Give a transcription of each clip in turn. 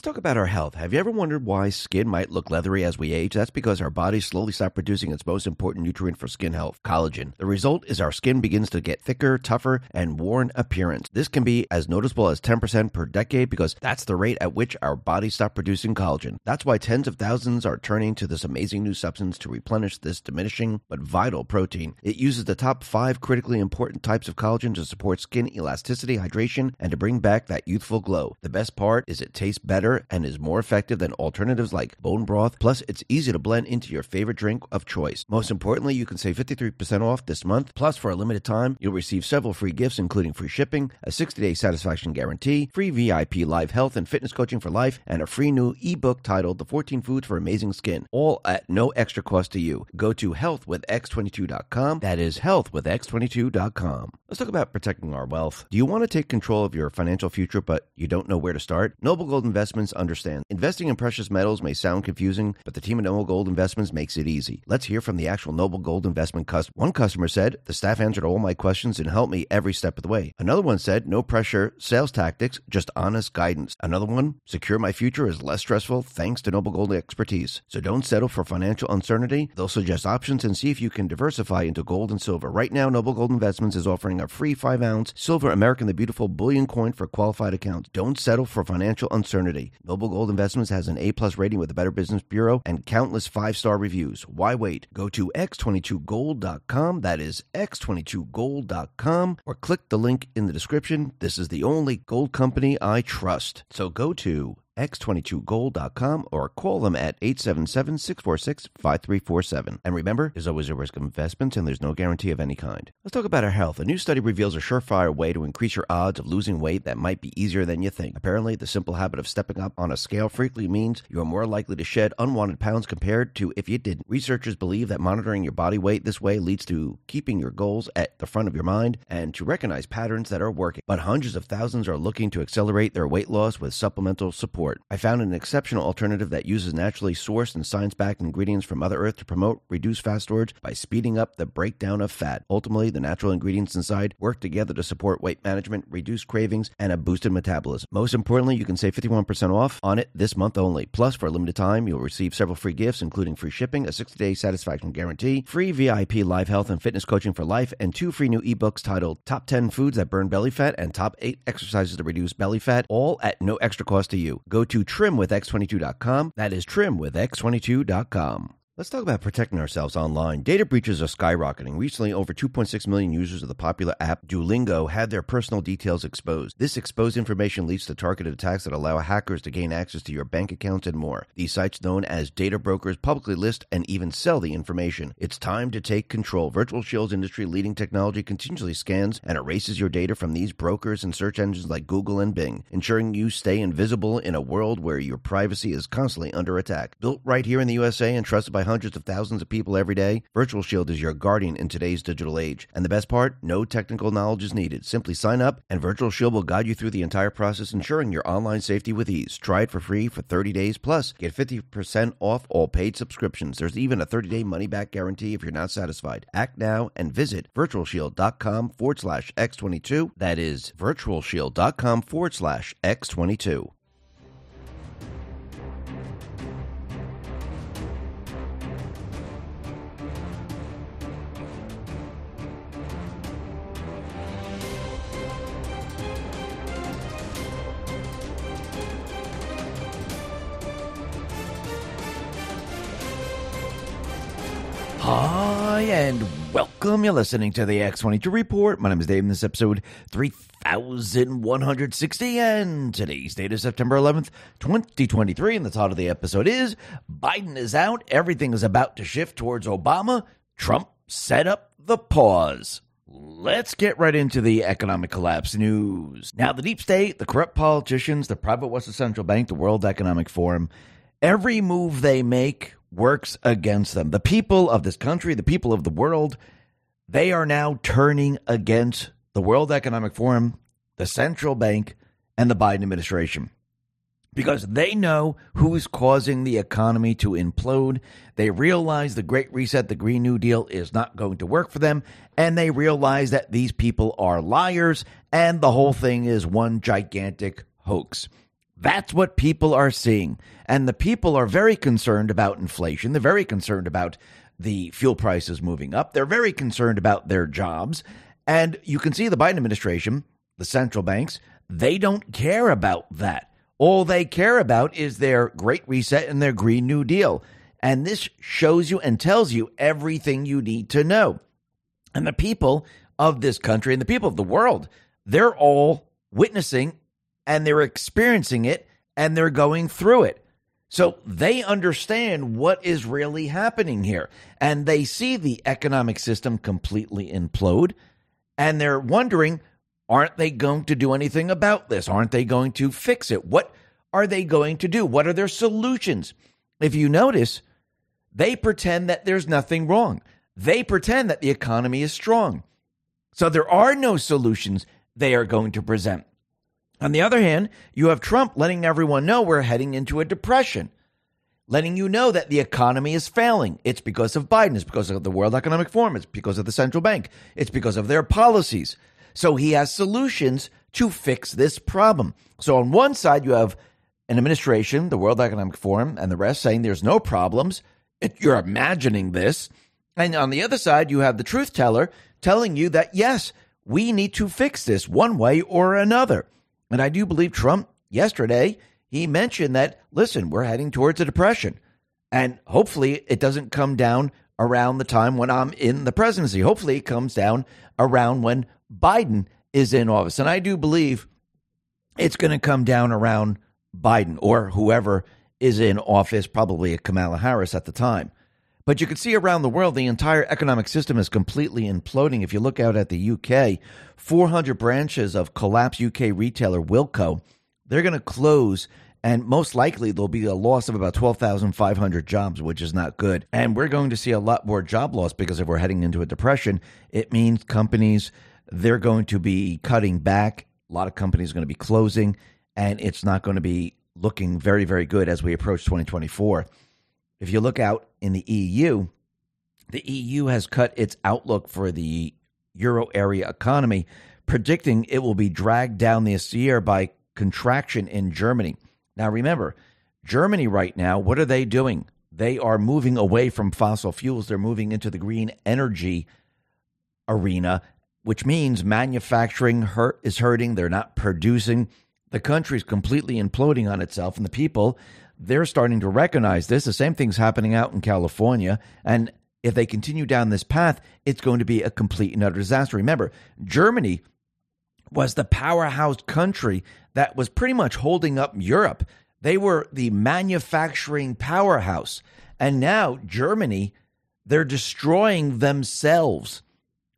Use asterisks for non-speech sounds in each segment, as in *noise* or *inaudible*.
Let's talk about our health. Have you ever wondered why skin might look leathery as we age? That's because our bodies slowly stop producing its most important nutrient for skin health, collagen. The result is our skin begins to get thicker, tougher, and worn appearance. This can be as noticeable as 10% per decade because that's the rate at which our bodies stop producing collagen. That's why tens of thousands are turning to this amazing new substance to replenish this diminishing but vital protein. It uses the top five critically important types of collagen to support skin elasticity, hydration, and to bring back that youthful glow. The best part is it tastes better and is more effective than alternatives like bone broth. Plus, it's easy to blend into your favorite drink of choice. Most importantly, you can save 53% off this month. Plus, for a limited time, you'll receive several free gifts, including free shipping, a 60 day satisfaction guarantee, free VIP live health and fitness coaching for life, and a free new ebook titled The 14 Foods for Amazing Skin, all at no extra cost to you. Go to healthwithx22.com. That is healthwithx22.com. Let's talk about protecting our wealth. Do you want to take control of your financial future, but you don't know where to start? Noble Gold Investments understand. Investing in precious metals may sound confusing, but the team at Noble Gold Investments makes it easy. Let's hear from the actual Noble Gold Investment customer. One customer said, The staff answered all my questions and helped me every step of the way. Another one said, No pressure, sales tactics, just honest guidance. Another one, Secure my future is less stressful thanks to Noble Gold expertise. So don't settle for financial uncertainty. They'll suggest options and see if you can diversify into gold and silver. Right now, Noble Gold Investments is offering a free 5 ounce silver American the Beautiful bullion coin for qualified accounts. Don't settle for financial uncertainty. Noble Gold Investments has an A plus rating with the Better Business Bureau and countless five star reviews. Why wait? Go to x22gold.com. That is x22gold.com or click the link in the description. This is the only gold company I trust. So go to x22gold.com or call them at 877-646-5347. And remember, there's always a risk of investments and there's no guarantee of any kind. Let's talk about our health. A new study reveals a surefire way to increase your odds of losing weight that might be easier than you think. Apparently, the simple habit of stepping up on a scale frequently means you are more likely to shed unwanted pounds compared to if you didn't. Researchers believe that monitoring your body weight this way leads to keeping your goals at the front of your mind and to recognize patterns that are working. But hundreds of thousands are looking to accelerate their weight loss with supplemental support. I found an exceptional alternative that uses naturally sourced and science backed ingredients from Mother Earth to promote reduced fat storage by speeding up the breakdown of fat. Ultimately, the natural ingredients inside work together to support weight management, reduce cravings, and a boosted metabolism. Most importantly, you can save 51% off on it this month only. Plus, for a limited time, you'll receive several free gifts, including free shipping, a 60 day satisfaction guarantee, free VIP live health and fitness coaching for life, and two free new ebooks titled Top 10 Foods That Burn Belly Fat and Top 8 Exercises to Reduce Belly Fat, all at no extra cost to you. Go to trimwithx22.com. That is trimwithx22.com. Let's talk about protecting ourselves online. Data breaches are skyrocketing. Recently, over 2.6 million users of the popular app Duolingo had their personal details exposed. This exposed information leads to targeted attacks that allow hackers to gain access to your bank accounts and more. These sites, known as data brokers, publicly list and even sell the information. It's time to take control. Virtual Shield's industry leading technology continually scans and erases your data from these brokers and search engines like Google and Bing, ensuring you stay invisible in a world where your privacy is constantly under attack. Built right here in the USA and trusted by hundreds of thousands of people every day, Virtual Shield is your guardian in today's digital age. And the best part, no technical knowledge is needed. Simply sign up, and Virtual Shield will guide you through the entire process, ensuring your online safety with ease. Try it for free for 30 days, plus get 50% off all paid subscriptions. There's even a 30-day money-back guarantee if you're not satisfied. Act now and visit virtualshield.com forward slash x22. That is virtualshield.com forward slash x22. Hi, and welcome. You're listening to the X22 Report. My name is Dave, and this episode 3160. And today's date is September 11th, 2023. And the title of the episode is Biden is out. Everything is about to shift towards Obama. Trump set up the pause. Let's get right into the economic collapse news. Now, the deep state, the corrupt politicians, the private Western Central Bank, the World Economic Forum, every move they make works against them. The people of this country, the people of the world, they are now turning against the World Economic Forum, the central bank, and the Biden administration because they know who's causing the economy to implode. They realize the Great Reset, the Green New Deal is not going to work for them. And they realize that these people are liars and the whole thing is one gigantic hoax. That's what people are seeing. And the people are very concerned about inflation. They're very concerned about the fuel prices moving up. They're very concerned about their jobs. And you can see the Biden administration, the central banks, they don't care about that. All they care about is their Great Reset and their Green New Deal. And this shows you and tells you everything you need to know. And the people of this country and the people of the world, they're all witnessing and they're experiencing it and they're going through it. So they understand what is really happening here. And they see the economic system completely implode. And they're wondering Aren't they going to do anything about this? Aren't they going to fix it? What are they going to do? What are their solutions? If you notice, they pretend that there's nothing wrong. They pretend that the economy is strong. So there are no solutions they are going to present. On the other hand, you have Trump letting everyone know we're heading into a depression, letting you know that the economy is failing. It's because of Biden, it's because of the World Economic Forum, it's because of the central bank, it's because of their policies. So he has solutions to fix this problem. So on one side, you have an administration, the World Economic Forum, and the rest saying there's no problems. It, you're imagining this. And on the other side, you have the truth teller telling you that, yes, we need to fix this one way or another. And I do believe Trump yesterday, he mentioned that, listen, we're heading towards a depression. And hopefully it doesn't come down around the time when I'm in the presidency. Hopefully it comes down around when Biden is in office. And I do believe it's going to come down around Biden or whoever is in office, probably Kamala Harris at the time. But you can see around the world, the entire economic system is completely imploding. If you look out at the UK, 400 branches of collapsed UK retailer Wilko, they're going to close. And most likely, there'll be a loss of about 12,500 jobs, which is not good. And we're going to see a lot more job loss because if we're heading into a depression, it means companies they're going to be cutting back. A lot of companies are going to be closing, and it's not going to be looking very, very good as we approach 2024. If you look out in the EU, the EU has cut its outlook for the euro area economy, predicting it will be dragged down this year by contraction in Germany. Now, remember, Germany right now, what are they doing? They are moving away from fossil fuels. They're moving into the green energy arena which means manufacturing hurt, is hurting. They're not producing. The country is completely imploding on itself, and the people they're starting to recognize this. The same thing's happening out in California, and if they continue down this path, it's going to be a complete and utter disaster. Remember, Germany was the powerhouse country that was pretty much holding up Europe. They were the manufacturing powerhouse. And now Germany, they're destroying themselves.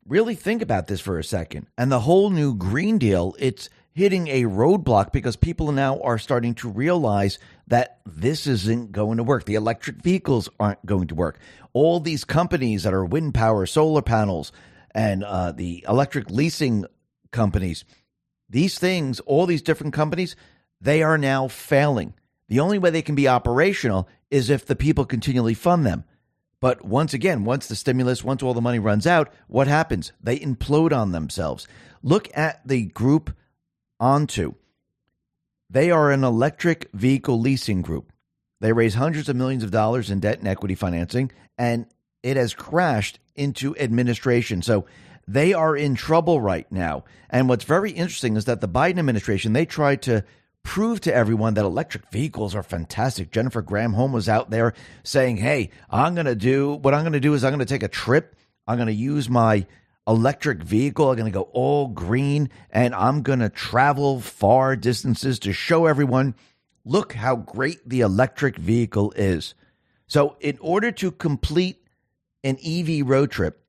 Really think about this for a second. And the whole new Green Deal, it's hitting a roadblock because people now are starting to realize that this isn't going to work. The electric vehicles aren't going to work. All these companies that are wind power, solar panels, and uh, the electric leasing companies, these things, all these different companies, they are now failing. The only way they can be operational is if the people continually fund them. But once again, once the stimulus, once all the money runs out, what happens? They implode on themselves. Look at the group Onto. They are an electric vehicle leasing group. They raise hundreds of millions of dollars in debt and equity financing, and it has crashed into administration. So they are in trouble right now. And what's very interesting is that the Biden administration, they tried to prove to everyone that electric vehicles are fantastic. Jennifer Granholm was out there saying, Hey, I'm going to do what I'm going to do is I'm going to take a trip. I'm going to use my electric vehicle. I'm going to go all green and I'm going to travel far distances to show everyone look how great the electric vehicle is. So, in order to complete an EV road trip,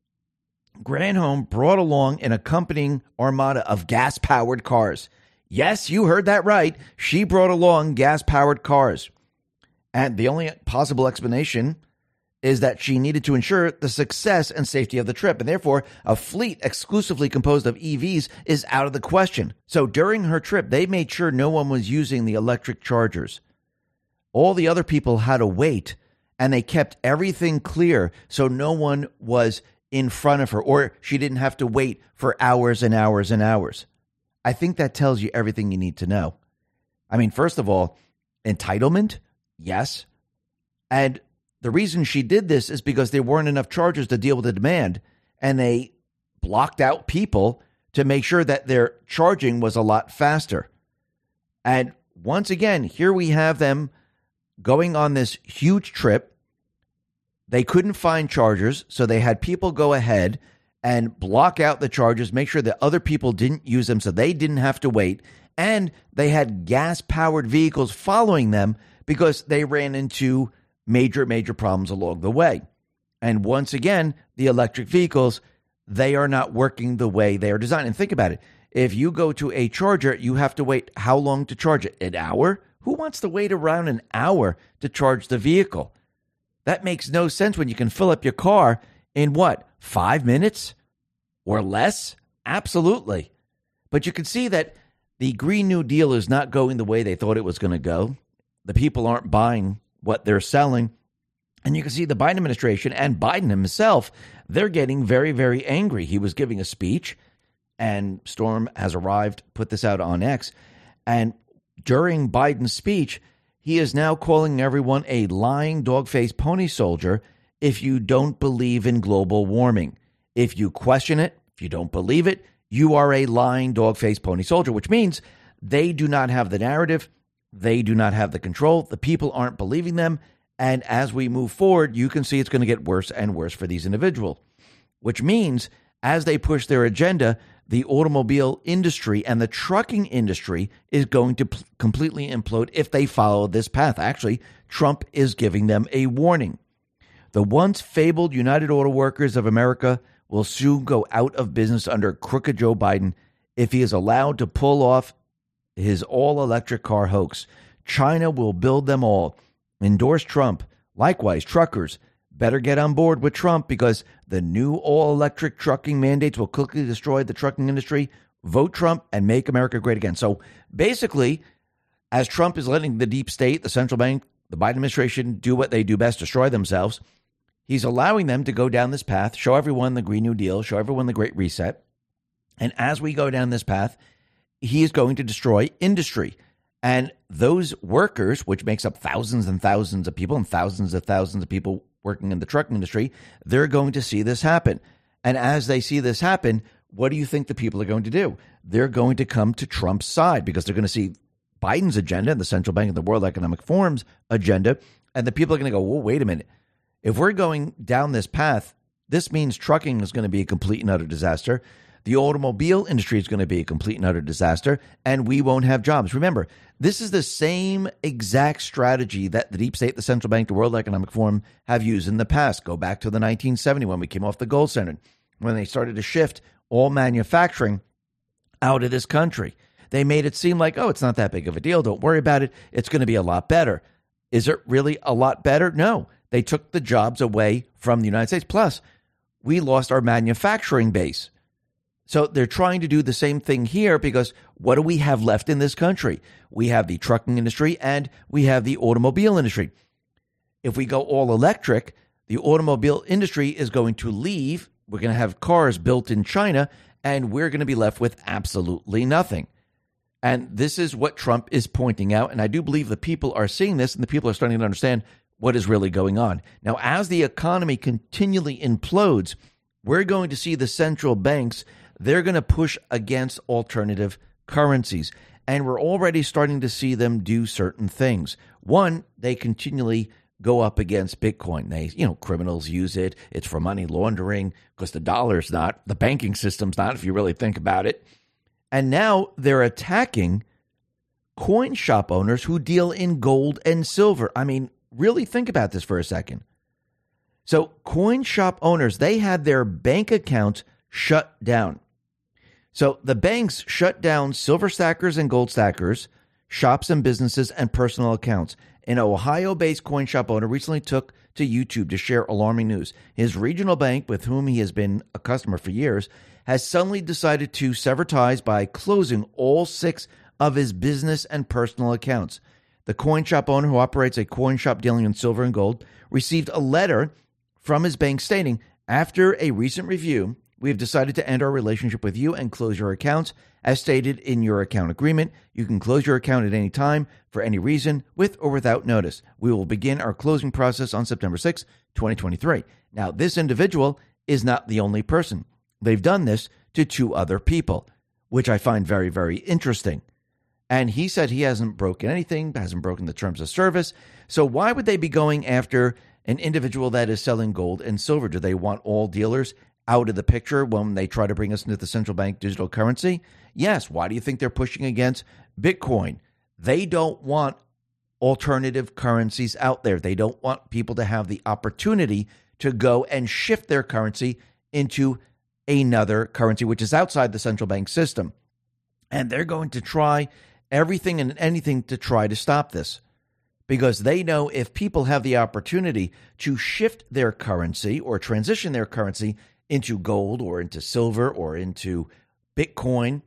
Granholm brought along an accompanying armada of gas powered cars. Yes, you heard that right. She brought along gas powered cars. And the only possible explanation is that she needed to ensure the success and safety of the trip, and therefore a fleet exclusively composed of EVs is out of the question. So during her trip, they made sure no one was using the electric chargers. All the other people had to wait, and they kept everything clear so no one was in front of her, or she didn't have to wait for hours and hours and hours. I think that tells you everything you need to know. I mean, first of all, entitlement, yes. And the reason she did this is because there weren't enough chargers to deal with the demand, and they blocked out people to make sure that their charging was a lot faster. And once again, here we have them going on this huge trip. They couldn't find chargers, so they had people go ahead and block out the chargers, make sure that other people didn't use them so they didn't have to wait. And they had gas powered vehicles following them because they ran into major, major problems along the way. And once again, the electric vehicles, they are not working the way they are designed. And think about it. If you go to a charger, you have to wait how long to charge it? An hour? Who wants to wait around an hour to charge the vehicle? That makes no sense when you can fill up your car in what, five minutes or less? Absolutely. But you can see that the Green New Deal is not going the way they thought it was going to go. The people aren't buying what they're selling. And you can see the Biden administration and Biden himself, they're getting very, very angry. He was giving a speech, and Storm has arrived, put this out on X. And during Biden's speech, he is now calling everyone a lying dog faced pony soldier if you don't believe in global warming. If you question it, if you don't believe it, you are a lying dog faced pony soldier, which means they do not have the narrative. They do not have the control. The people aren't believing them. And as we move forward, you can see it's going to get worse and worse for these individuals, which means as they push their agenda, the automobile industry and the trucking industry is going to p- completely implode if they follow this path. Actually, Trump is giving them a warning. The once fabled United Auto Workers of America will soon go out of business under crooked Joe Biden if he is allowed to pull off his all electric car hoax. China will build them all. Endorse Trump. Likewise, truckers better get on board with Trump because the new all electric trucking mandates will quickly destroy the trucking industry. Vote Trump and make America great again. So basically, as Trump is letting the deep state, the central bank, the Biden administration do what they do best, destroy themselves, he's allowing them to go down this path, show everyone the Green New Deal, show everyone the Great Reset. And as we go down this path, he is going to destroy industry. And those workers, which makes up thousands and thousands of people and thousands of thousands of people working in the trucking industry, they're going to see this happen. And as they see this happen, what do you think the people are going to do? They're going to come to Trump's side because they're going to see Biden's agenda and the central bank and the World Economic Forum's agenda. And the people are going to go, well, wait a minute. If we're going down this path, this means trucking is going to be a complete and utter disaster. The automobile industry is going to be a complete and utter disaster, and we won't have jobs. Remember, this is the same exact strategy that the deep state, the central bank, the World Economic Forum have used in the past. Go back to the 1970 when we came off the gold standard, when they started to shift all manufacturing out of this country. They made it seem like, oh, it's not that big of a deal. Don't worry about it. It's going to be a lot better. Is it really a lot better? No. They took the jobs away from the United States. Plus, we lost our manufacturing base. So they're trying to do the same thing here because what do we have left in this country? We have the trucking industry and we have the automobile industry. If we go all electric, the automobile industry is going to leave. We're going to have cars built in China and we're going to be left with absolutely nothing. And this is what Trump is pointing out. And I do believe the people are seeing this and the people are starting to understand what is really going on. Now, as the economy continually implodes, we're going to see the central banks they're going to push against alternative currencies. And we're already starting to see them do certain things. One, they continually go up against Bitcoin. They, you know, criminals use it. It's for money laundering because the dollar's not, the banking system's not, if you really think about it. And now they're attacking coin shop owners who deal in gold and silver. I mean, really think about this for a second. So, coin shop owners, they had their bank accounts shut down. So, the banks shut down silver stackers and gold stackers, shops and businesses, and personal accounts. An Ohio based coin shop owner recently took to YouTube to share alarming news. His regional bank, with whom he has been a customer for years, has suddenly decided to sever ties by closing all six of his business and personal accounts. The coin shop owner, who operates a coin shop dealing in silver and gold, received a letter from his bank stating, After a recent review, we have decided to end our relationship with you and close your accounts. As stated in your account agreement, you can close your account at any time for any reason, with or without notice. We will begin our closing process on September 6, 2023. Now, this individual is not the only person. They've done this to two other people, which I find very, very interesting. And he said he hasn't broken anything, hasn't broken the terms of service. So why would they be going after an individual that is selling gold and silver? Do they want all dealers out of the picture when they try to bring us into the central bank digital currency? Yes. Why do you think they're pushing against Bitcoin? They don't want alternative currencies out there. They don't want people to have the opportunity to go and shift their currency into another currency, which is outside the central bank system. And they're going to try everything and anything to try to stop this because they know if people have the opportunity to shift their currency or transition their currency into gold or into silver or into Bitcoin,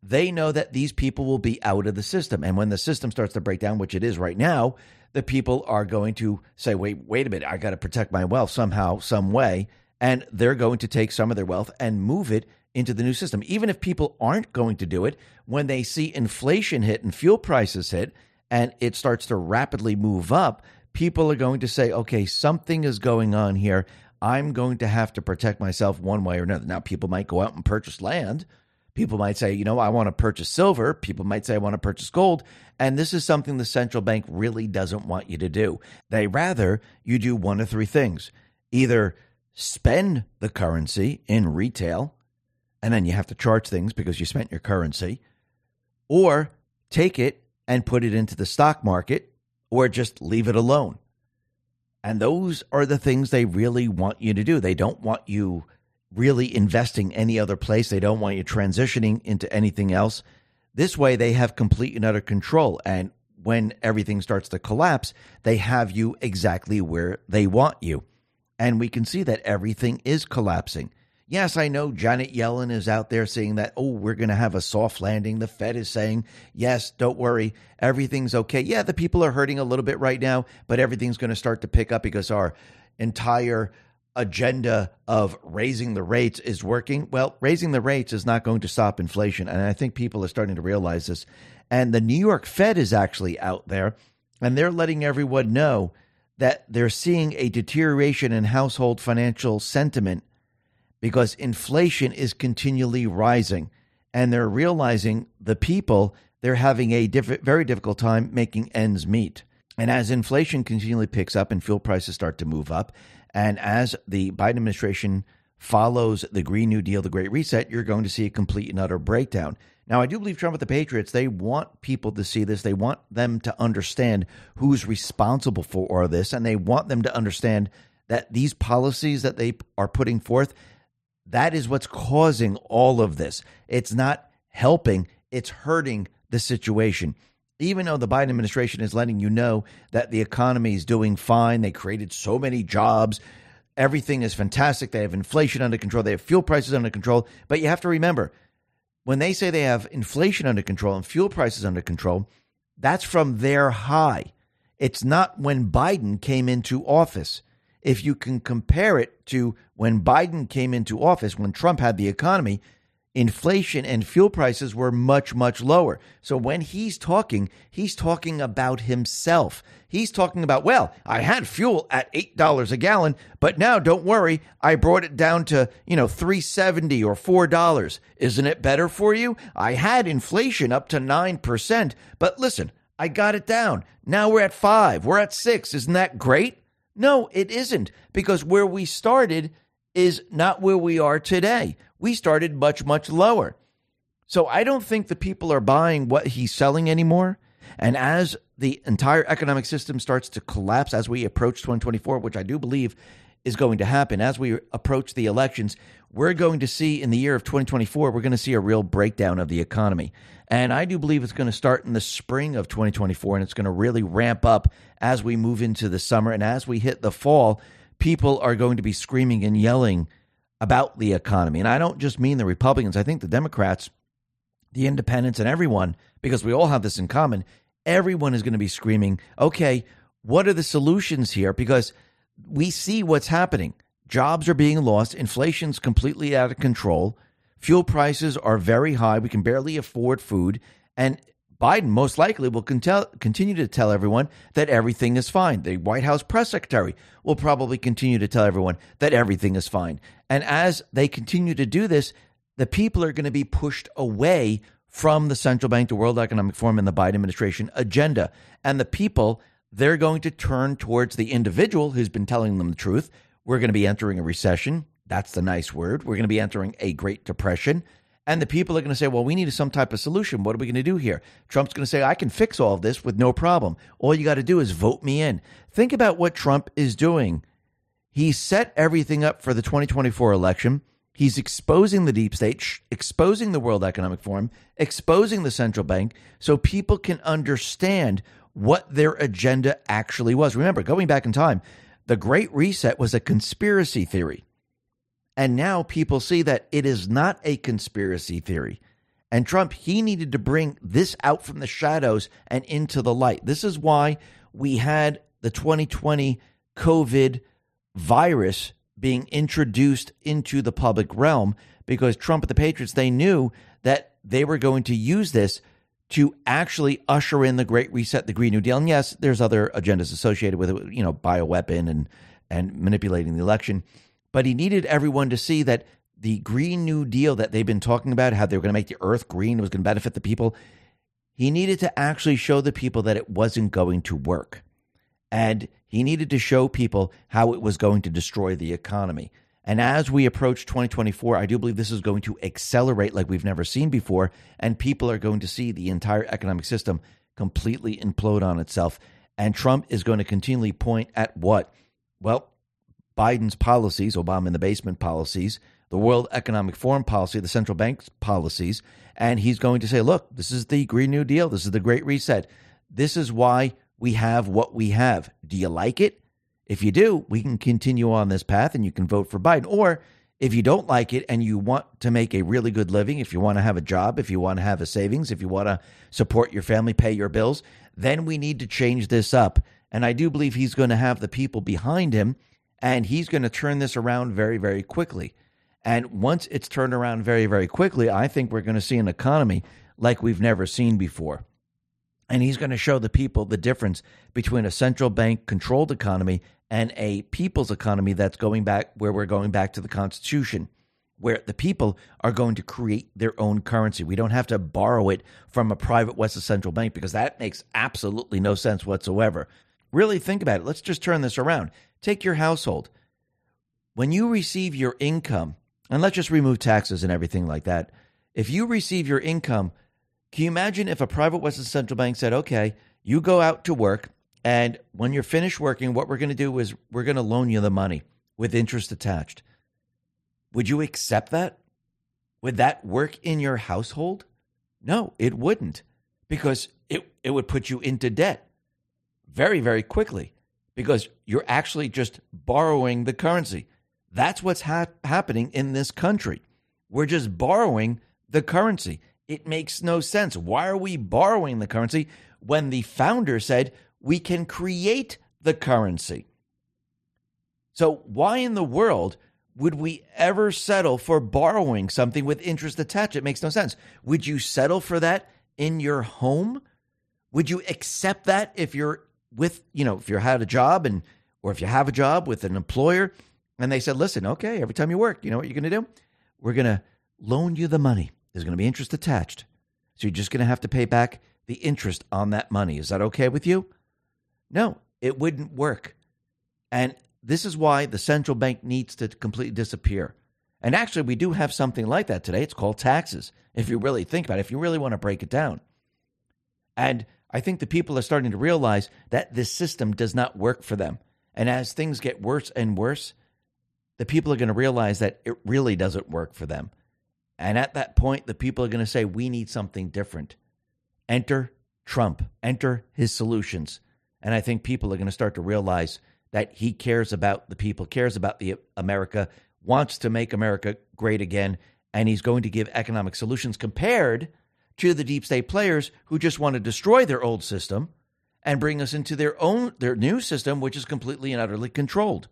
they know that these people will be out of the system. And when the system starts to break down, which it is right now, the people are going to say, wait, wait a minute, I got to protect my wealth somehow, some way. And they're going to take some of their wealth and move it into the new system. Even if people aren't going to do it, when they see inflation hit and fuel prices hit and it starts to rapidly move up, people are going to say, okay, something is going on here. I'm going to have to protect myself one way or another. Now, people might go out and purchase land. People might say, you know, I want to purchase silver. People might say, I want to purchase gold. And this is something the central bank really doesn't want you to do. They rather you do one of three things either spend the currency in retail and then you have to charge things because you spent your currency, or take it and put it into the stock market, or just leave it alone. And those are the things they really want you to do. They don't want you really investing any other place. They don't want you transitioning into anything else. This way, they have complete and utter control. And when everything starts to collapse, they have you exactly where they want you. And we can see that everything is collapsing. Yes, I know Janet Yellen is out there saying that, oh, we're going to have a soft landing. The Fed is saying, yes, don't worry, everything's okay. Yeah, the people are hurting a little bit right now, but everything's going to start to pick up because our entire agenda of raising the rates is working. Well, raising the rates is not going to stop inflation. And I think people are starting to realize this. And the New York Fed is actually out there and they're letting everyone know that they're seeing a deterioration in household financial sentiment because inflation is continually rising and they're realizing the people they're having a diff- very difficult time making ends meet. And as inflation continually picks up and fuel prices start to move up, and as the Biden administration follows the Green New Deal, the Great Reset, you're going to see a complete and utter breakdown. Now, I do believe Trump with the Patriots, they want people to see this. They want them to understand who's responsible for all this, and they want them to understand that these policies that they are putting forth, that is what's causing all of this. It's not helping, it's hurting the situation. Even though the Biden administration is letting you know that the economy is doing fine, they created so many jobs, everything is fantastic, they have inflation under control, they have fuel prices under control. But you have to remember, when they say they have inflation under control and fuel prices under control, that's from their high. It's not when Biden came into office if you can compare it to when Biden came into office, when Trump had the economy, inflation and fuel prices were much, much lower. So when he's talking, he's talking about himself. He's talking about, well, I had fuel at $8 a gallon, but now don't worry, I brought it down to, you know, 370 or $4. Isn't it better for you? I had inflation up to 9%, but listen, I got it down. Now we're at 5, we're at 6. Isn't that great? No, it isn't because where we started is not where we are today. We started much, much lower. So I don't think the people are buying what he's selling anymore. And as the entire economic system starts to collapse as we approach 2024, which I do believe is going to happen, as we approach the elections, we're going to see in the year of 2024, we're going to see a real breakdown of the economy. And I do believe it's going to start in the spring of 2024 and it's going to really ramp up as we move into the summer. And as we hit the fall, people are going to be screaming and yelling about the economy. And I don't just mean the Republicans, I think the Democrats, the independents, and everyone, because we all have this in common, everyone is going to be screaming, okay, what are the solutions here? Because we see what's happening. Jobs are being lost, inflation's completely out of control, fuel prices are very high, we can barely afford food, and Biden most likely will continue to tell everyone that everything is fine. The White House press secretary will probably continue to tell everyone that everything is fine. And as they continue to do this, the people are going to be pushed away from the central bank, the World Economic Forum, and the Biden administration agenda. And the people, they're going to turn towards the individual who's been telling them the truth. We're going to be entering a recession. That's the nice word. We're going to be entering a Great Depression. And the people are going to say, well, we need some type of solution. What are we going to do here? Trump's going to say, I can fix all of this with no problem. All you got to do is vote me in. Think about what Trump is doing. He set everything up for the 2024 election. He's exposing the deep state, exposing the World Economic Forum, exposing the central bank so people can understand what their agenda actually was. Remember, going back in time, the Great Reset was a conspiracy theory. And now people see that it is not a conspiracy theory. And Trump, he needed to bring this out from the shadows and into the light. This is why we had the 2020 COVID virus being introduced into the public realm because Trump and the Patriots, they knew that they were going to use this to actually usher in the Great Reset, the Green New Deal. And yes, there's other agendas associated with it, you know, bioweapon and and manipulating the election but he needed everyone to see that the Green New Deal that they've been talking about, how they were going to make the earth green, it was going to benefit the people. He needed to actually show the people that it wasn't going to work. And he needed to show people how it was going to destroy the economy. And as we approach 2024, I do believe this is going to accelerate like we've never seen before. And people are going to see the entire economic system completely implode on itself. And Trump is going to continually point at what? Well, Biden's policies, Obama in the basement policies, the World Economic Forum policy, the central bank's policies, and he's going to say, look, this is the Green New Deal. This is the Great Reset. This is why we have what we have. Do you like it? If you do, we can continue on this path and you can vote for Biden. Or if you don't like it and you want to make a really good living, if you want to have a job, if you want to have a savings, if you want to support your family, pay your bills, then we need to change this up. And I do believe he's going to have the people behind him and he's going to turn this around very, very quickly. And once it's turned around very, very quickly, I think we're going to see an economy like we've never seen before. And he's going to show the people the difference between a central bank controlled economy and a people's economy that's going back where we're going back to the Constitution, where the people are going to create their own currency. We don't have to borrow it from a private West central bank because that makes absolutely no sense whatsoever. Really think about it. Let's just turn this around. Take your household. When you receive your income, and let's just remove taxes and everything like that. If you receive your income, can you imagine if a private Western central bank said, okay, you go out to work, and when you're finished working, what we're going to do is we're going to loan you the money with interest attached. Would you accept that? Would that work in your household? No, it wouldn't because it, it would put you into debt very, very quickly because you're actually just borrowing the currency. That's what's ha- happening in this country. We're just borrowing the currency. It makes no sense. Why are we borrowing the currency when the founder said we can create the currency? So, why in the world would we ever settle for borrowing something with interest attached? It makes no sense. Would you settle for that in your home? Would you accept that if you're with, you know, if you had a job and, or if you have a job with an employer and they said, listen, okay, every time you work, you know what you're going to do? We're going to loan you the money. There's going to be interest attached. So you're just going to have to pay back the interest on that money. Is that okay with you? No, it wouldn't work. And this is why the central bank needs to completely disappear. And actually, we do have something like that today. It's called taxes, if you really think about it, if you really want to break it down. And I think the people are starting to realize that this system does not work for them. And as things get worse and worse, the people are going to realize that it really doesn't work for them. And at that point, the people are going to say, we need something different. Enter Trump, enter his solutions. And I think people are going to start to realize that he cares about the people, cares about the America, wants to make America great again, and he's going to give economic solutions compared to the deep state players who just want to destroy their old system and bring us into their own their new system which is completely and utterly controlled.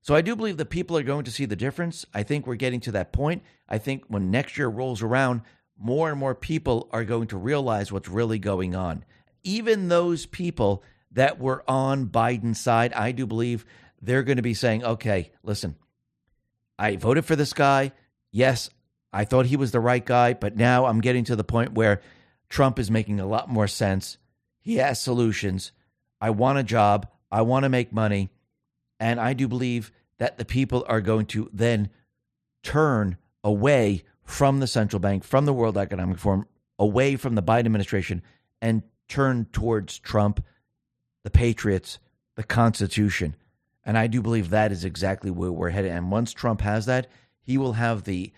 So I do believe that people are going to see the difference. I think we're getting to that point. I think when next year rolls around, more and more people are going to realize what's really going on. Even those people that were on Biden's side, I do believe they're going to be saying, okay, listen, I voted for this guy. Yes, I thought he was the right guy, but now I'm getting to the point where Trump is making a lot more sense. He has solutions. I want a job. I want to make money. And I do believe that the people are going to then turn away from the central bank, from the World Economic Forum, away from the Biden administration, and turn towards Trump the Patriots, the Constitution. And I do believe that is exactly where we're headed. And once Trump has that, he will have the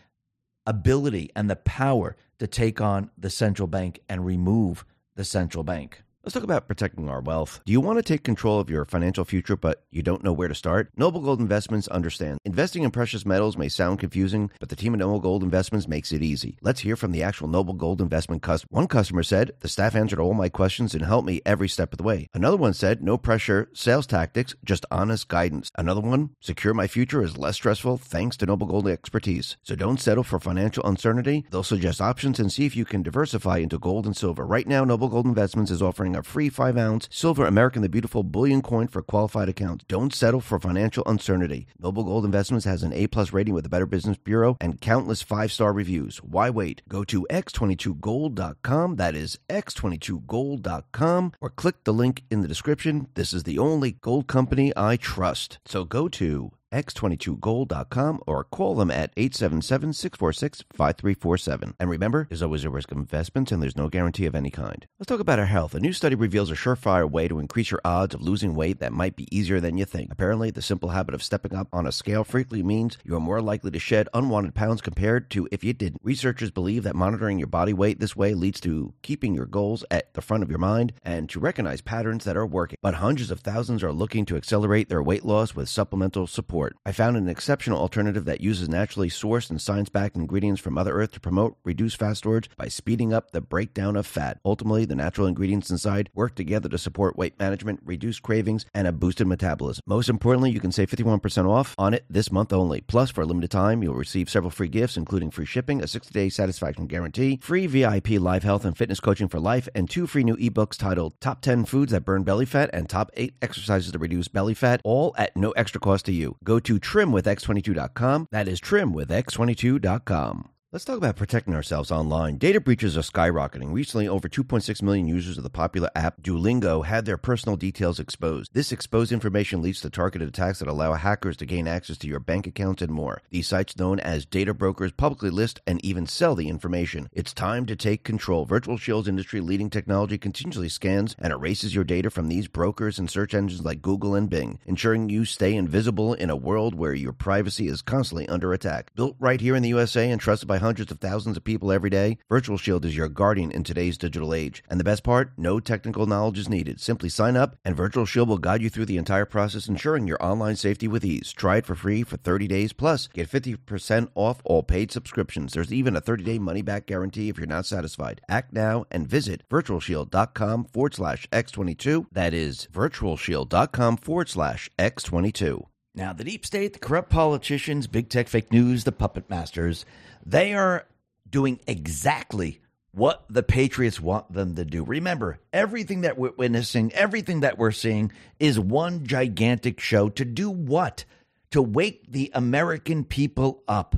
ability and the power to take on the central bank and remove the central bank. Let's talk about protecting our wealth. Do you want to take control of your financial future, but you don't know where to start? Noble Gold Investments understands. Investing in precious metals may sound confusing, but the team at Noble Gold Investments makes it easy. Let's hear from the actual Noble Gold Investment customer. One customer said, The staff answered all my questions and helped me every step of the way. Another one said, No pressure, sales tactics, just honest guidance. Another one, Secure my future is less stressful thanks to Noble Gold expertise. So don't settle for financial uncertainty. They'll suggest options and see if you can diversify into gold and silver. Right now, Noble Gold Investments is offering a free 5 ounce ounce silver American the Beautiful bullion coin for qualified accounts. Don't settle for financial uncertainty. Noble Gold Investments has an A plus rating with the Better Business Bureau and countless five star reviews. Why wait? Go to x22gold.com. That is x22gold.com or click the link in the description. This is the only gold company I trust. So go to x22gold.com or call them at 877-646-5347. And remember, there's always a risk of investments and there's no guarantee of any kind. Let's talk about our health. A new study reveals a surefire way to increase your odds of losing weight that might be easier than you think. Apparently, the simple habit of stepping up on a scale frequently means you are more likely to shed unwanted pounds compared to if you didn't. Researchers believe that monitoring your body weight this way leads to keeping your goals at the front of your mind and to recognize patterns that are working. But hundreds of thousands are looking to accelerate their weight loss with supplemental support support. I found an exceptional alternative that uses naturally sourced and science backed ingredients from Mother Earth to promote reduced fat storage by speeding up the breakdown of fat. Ultimately, the natural ingredients inside work together to support weight management, reduce cravings, and a boosted metabolism. Most importantly, you can save 51% off on it this month only. Plus, for a limited time, you'll receive several free gifts, including free shipping, a 60 day satisfaction guarantee, free VIP live health and fitness coaching for life, and two free new ebooks titled Top 10 Foods That Burn Belly Fat and Top 8 Exercises to Reduce Belly Fat, all at no extra cost to you. Go to trimwithx22.com. That is trimwithx22.com. Let's talk about protecting ourselves online. Data breaches are skyrocketing. Recently, over 2.6 million users of the popular app Duolingo had their personal details exposed. This exposed information leads to targeted attacks that allow hackers to gain access to your bank accounts and more. These sites, known as data brokers, publicly list and even sell the information. It's time to take control. Virtual Shield's industry leading technology continuously scans and erases your data from these brokers and search engines like Google and Bing, ensuring you stay invisible in a world where your privacy is constantly under attack. Built right here in the USA and trusted by hundreds of thousands of people every day, Virtual Shield is your guardian in today's digital age. And the best part, no technical knowledge is needed. Simply sign up, and Virtual Shield will guide you through the entire process, ensuring your online safety with ease. Try it for free for 30 days, plus get 50% off all paid subscriptions. There's even a 30-day money-back guarantee if you're not satisfied. Act now and visit virtualshield.com forward slash X22. That is virtualshield.com forward slash X22. Now, the deep state, the corrupt politicians, big tech fake news, the puppet masters, they are doing exactly what the Patriots want them to do. Remember, everything that we're witnessing, everything that we're seeing is one gigantic show to do what? To wake the American people up.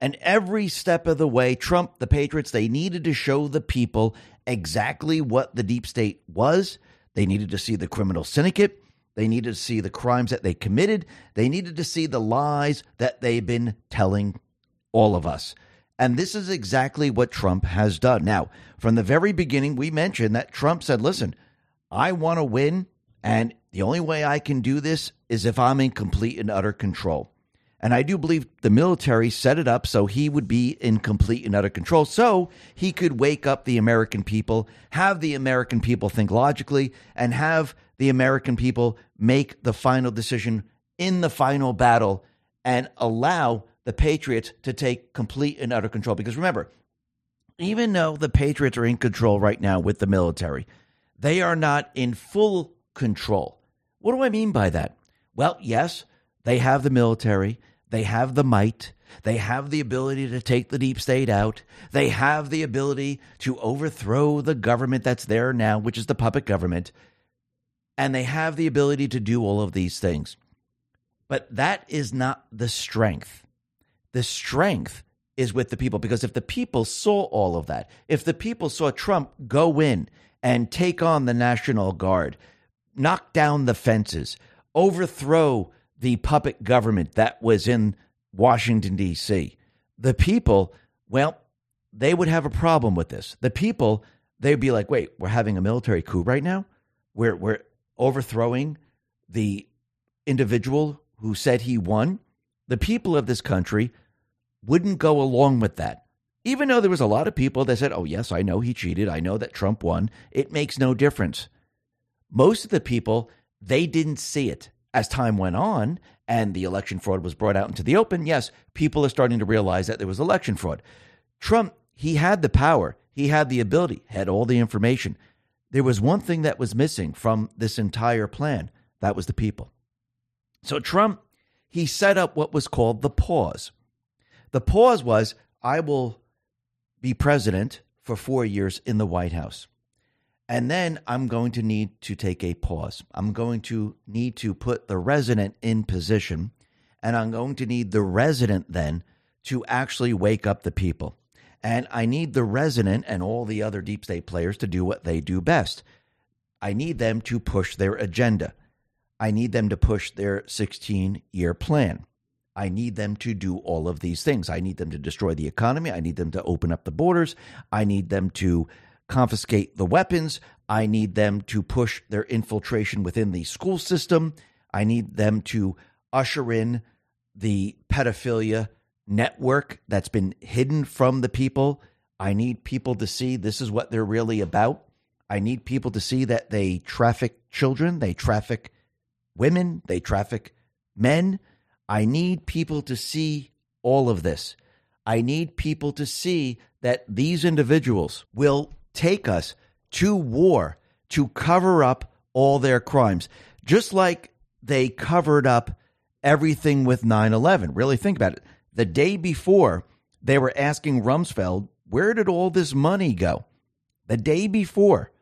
And every step of the way, Trump, the Patriots, they needed to show the people exactly what the deep state was. They needed to see the criminal syndicate. They needed to see the crimes that they committed. They needed to see the lies that they've been telling all of us. And this is exactly what Trump has done. Now, from the very beginning, we mentioned that Trump said, listen, I want to win. And the only way I can do this is if I'm in complete and utter control. And I do believe the military set it up so he would be in complete and utter control, so he could wake up the American people, have the American people think logically, and have the American people make the final decision in the final battle and allow the Patriots to take complete and utter control. Because remember, even though the Patriots are in control right now with the military, they are not in full control. What do I mean by that? Well, yes, they have the military, they have the might, they have the ability to take the deep state out, they have the ability to overthrow the government that's there now, which is the puppet government, and they have the ability to do all of these things. But that is not the strength the strength is with the people because if the people saw all of that, if the people saw Trump go in and take on the National Guard, knock down the fences, overthrow the puppet government that was in Washington, D.C., the people, well, they would have a problem with this. The people, they'd be like, wait, we're having a military coup right now? We're, we're overthrowing the individual who said he won? The people of this country wouldn't go along with that. Even though there was a lot of people that said, oh, yes, I know he cheated. I know that Trump won. It makes no difference. Most of the people, they didn't see it. As time went on and the election fraud was brought out into the open, yes, people are starting to realize that there was election fraud. Trump, he had the power, he had the ability, had all the information. There was one thing that was missing from this entire plan that was the people. So Trump, he set up what was called the pause. The pause was I will be president for four years in the White House. And then I'm going to need to take a pause. I'm going to need to put the resident in position, and I'm going to need the resident then to actually wake up the people. And I need the resident and all the other deep state players to do what they do best. I need them to push their agenda. I need them to push their 16 year plan. I need them to do all of these things. I need them to destroy the economy. I need them to open up the borders. I need them to confiscate the weapons. I need them to push their infiltration within the school system. I need them to usher in the pedophilia network that's been hidden from the people. I need people to see this is what they're really about. I need people to see that they traffic children, they traffic women, they traffic men. I need people to see all of this. I need people to see that these individuals will take us to war to cover up all their crimes, just like they covered up everything with 9 11. Really think about it. The day before, they were asking Rumsfeld, where did all this money go? The day before.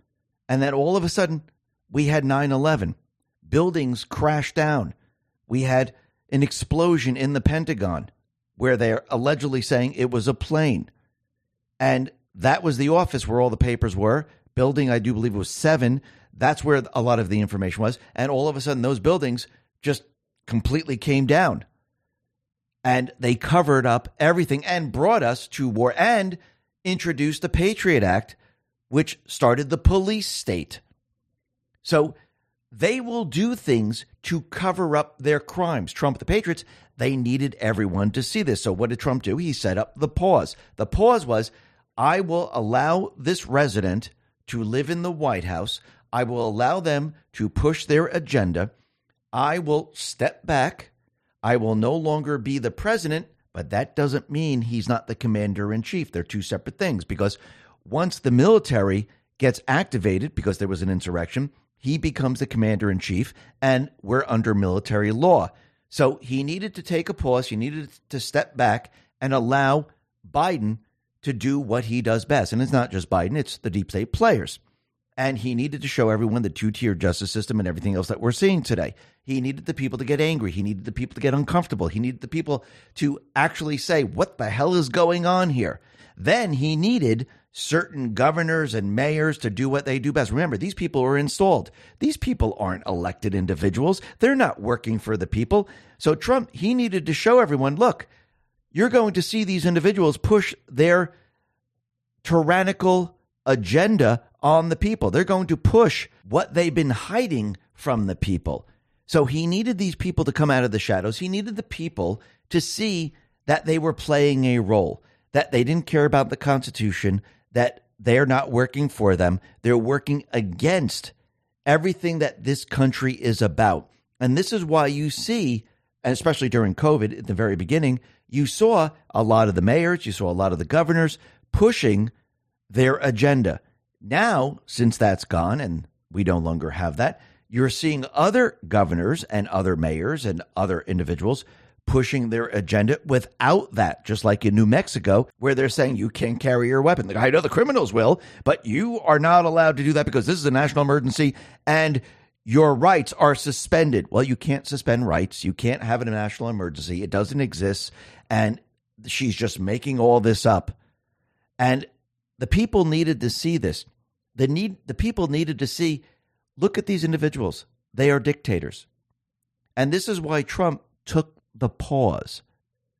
And then all of a sudden, we had 9 11. Buildings crashed down. We had an explosion in the Pentagon where they're allegedly saying it was a plane. And that was the office where all the papers were. Building, I do believe, was seven. That's where a lot of the information was. And all of a sudden, those buildings just completely came down. And they covered up everything and brought us to war and introduced the Patriot Act, which started the police state. So they will do things to cover up their crimes. Trump, the Patriots, they needed everyone to see this. So what did Trump do? He set up the pause. The pause was I will allow this resident to live in the White House. I will allow them to push their agenda. I will step back. I will no longer be the president, but that doesn't mean he's not the commander in chief. They're two separate things because once the military gets activated because there was an insurrection, he becomes the commander in chief, and we're under military law. So he needed to take a pause. He needed to step back and allow Biden to do what he does best. And it's not just Biden, it's the deep state players. And he needed to show everyone the two tier justice system and everything else that we're seeing today. He needed the people to get angry. He needed the people to get uncomfortable. He needed the people to actually say, what the hell is going on here? Then he needed certain governors and mayors to do what they do best. Remember, these people are installed. These people aren't elected individuals. They're not working for the people. So Trump, he needed to show everyone, look, you're going to see these individuals push their tyrannical agenda on the people. They're going to push what they've been hiding from the people. So he needed these people to come out of the shadows. He needed the people to see that they were playing a role, that they didn't care about the Constitution, that they're not working for them. They're working against everything that this country is about. And this is why you see, and especially during COVID at the very beginning, you saw a lot of the mayors, you saw a lot of the governors pushing their agenda. Now, since that's gone and we no longer have that, you're seeing other governors and other mayors and other individuals pushing their agenda without that, just like in New Mexico, where they're saying you can't carry your weapon. Like, I know the criminals will, but you are not allowed to do that because this is a national emergency and your rights are suspended. Well, you can't suspend rights. You can't have a national emergency. It doesn't exist. And she's just making all this up. And the people needed to see this. The need the people needed to see look at these individuals. They are dictators. And this is why Trump took the pause.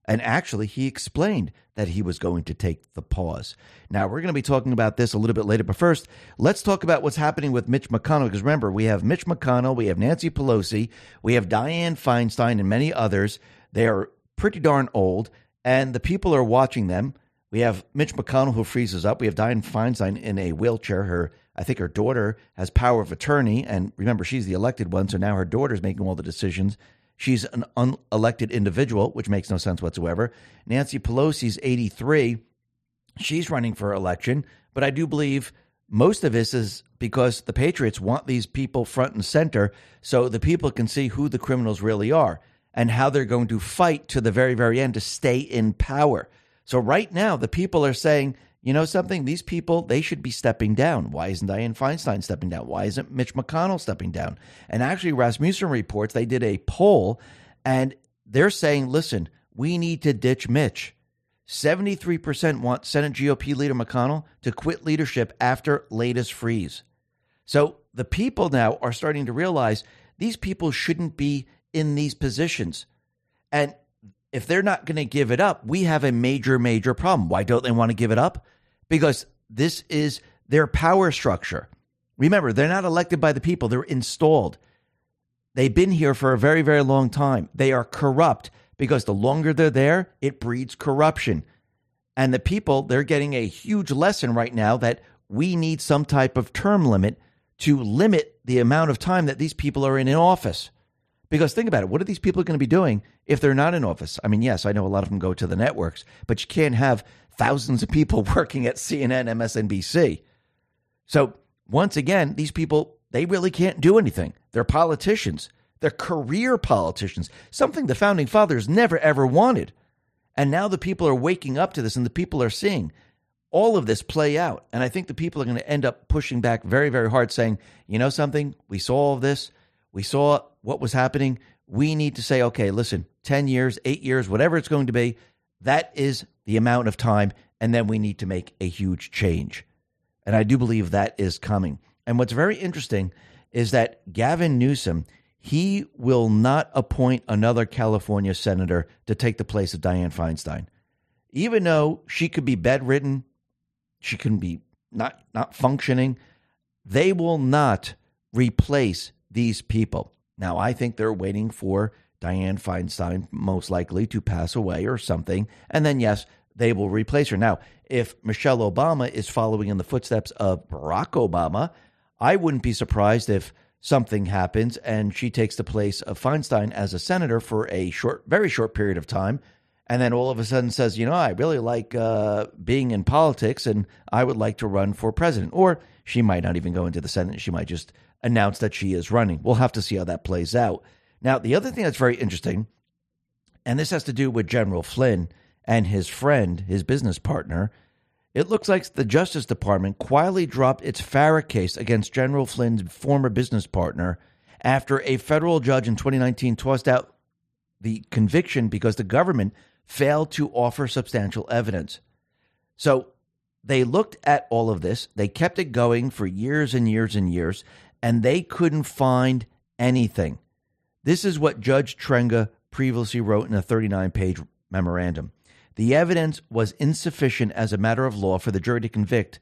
And actually, he explained that he was going to take the pause. Now, we're going to be talking about this a little bit later, but first, let's talk about what's happening with Mitch McConnell. Because remember, we have Mitch McConnell, we have Nancy Pelosi, we have Dianne Feinstein, and many others. They are pretty darn old, and the people are watching them. We have Mitch McConnell who freezes up. We have Dianne Feinstein in a wheelchair. Her, I think her daughter has power of attorney, and remember, she's the elected one, so now her daughter's making all the decisions. She's an unelected individual, which makes no sense whatsoever. Nancy Pelosi's 83. She's running for election, but I do believe most of this is because the Patriots want these people front and center so the people can see who the criminals really are and how they're going to fight to the very, very end to stay in power. So, right now, the people are saying, you know something? These people, they should be stepping down. Why isn't Dianne Feinstein stepping down? Why isn't Mitch McConnell stepping down? And actually, Rasmussen reports they did a poll and they're saying, listen, we need to ditch Mitch. 73% want Senate GOP leader McConnell to quit leadership after latest freeze. So the people now are starting to realize these people shouldn't be in these positions. And if they're not going to give it up, we have a major, major problem. Why don't they want to give it up? Because this is their power structure. Remember, they're not elected by the people, they're installed. They've been here for a very, very long time. They are corrupt because the longer they're there, it breeds corruption. And the people, they're getting a huge lesson right now that we need some type of term limit to limit the amount of time that these people are in office. Because think about it, what are these people going to be doing if they're not in office? I mean, yes, I know a lot of them go to the networks, but you can't have thousands of people *laughs* working at CNN, MSNBC. So, once again, these people, they really can't do anything. They're politicians. They're career politicians, something the founding fathers never ever wanted. And now the people are waking up to this and the people are seeing all of this play out. And I think the people are going to end up pushing back very, very hard, saying, you know something? We saw all this. We saw what was happening. We need to say, okay, listen, 10 years, eight years, whatever it's going to be, that is the amount of time. And then we need to make a huge change. And I do believe that is coming. And what's very interesting is that Gavin Newsom, he will not appoint another California senator to take the place of Dianne Feinstein. Even though she could be bedridden, she can be not not functioning, they will not replace these people. Now, I think they're waiting for Dianne Feinstein, most likely, to pass away or something. And then, yes, they will replace her. Now, if Michelle Obama is following in the footsteps of Barack Obama, I wouldn't be surprised if something happens and she takes the place of Feinstein as a senator for a short, very short period of time. And then all of a sudden says, you know, I really like uh, being in politics and I would like to run for president. Or she might not even go into the Senate. She might just announced that she is running. We'll have to see how that plays out. Now, the other thing that's very interesting and this has to do with General Flynn and his friend, his business partner. It looks like the Justice Department quietly dropped its FARA case against General Flynn's former business partner after a federal judge in 2019 tossed out the conviction because the government failed to offer substantial evidence. So they looked at all of this, they kept it going for years and years and years, and they couldn't find anything. This is what Judge Trenga previously wrote in a 39 page memorandum. The evidence was insufficient as a matter of law for the jury to convict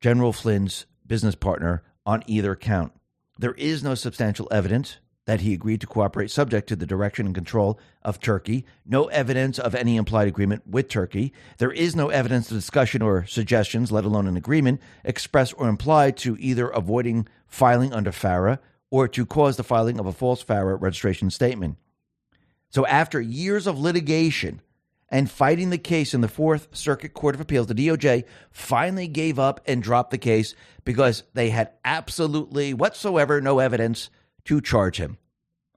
General Flynn's business partner on either count. There is no substantial evidence that he agreed to cooperate subject to the direction and control of Turkey. No evidence of any implied agreement with Turkey. There is no evidence of discussion or suggestions, let alone an agreement, expressed or implied to either avoiding filing under FARA or to cause the filing of a false FARA registration statement. So, after years of litigation and fighting the case in the Fourth Circuit Court of Appeals, the DOJ finally gave up and dropped the case because they had absolutely whatsoever no evidence to charge him.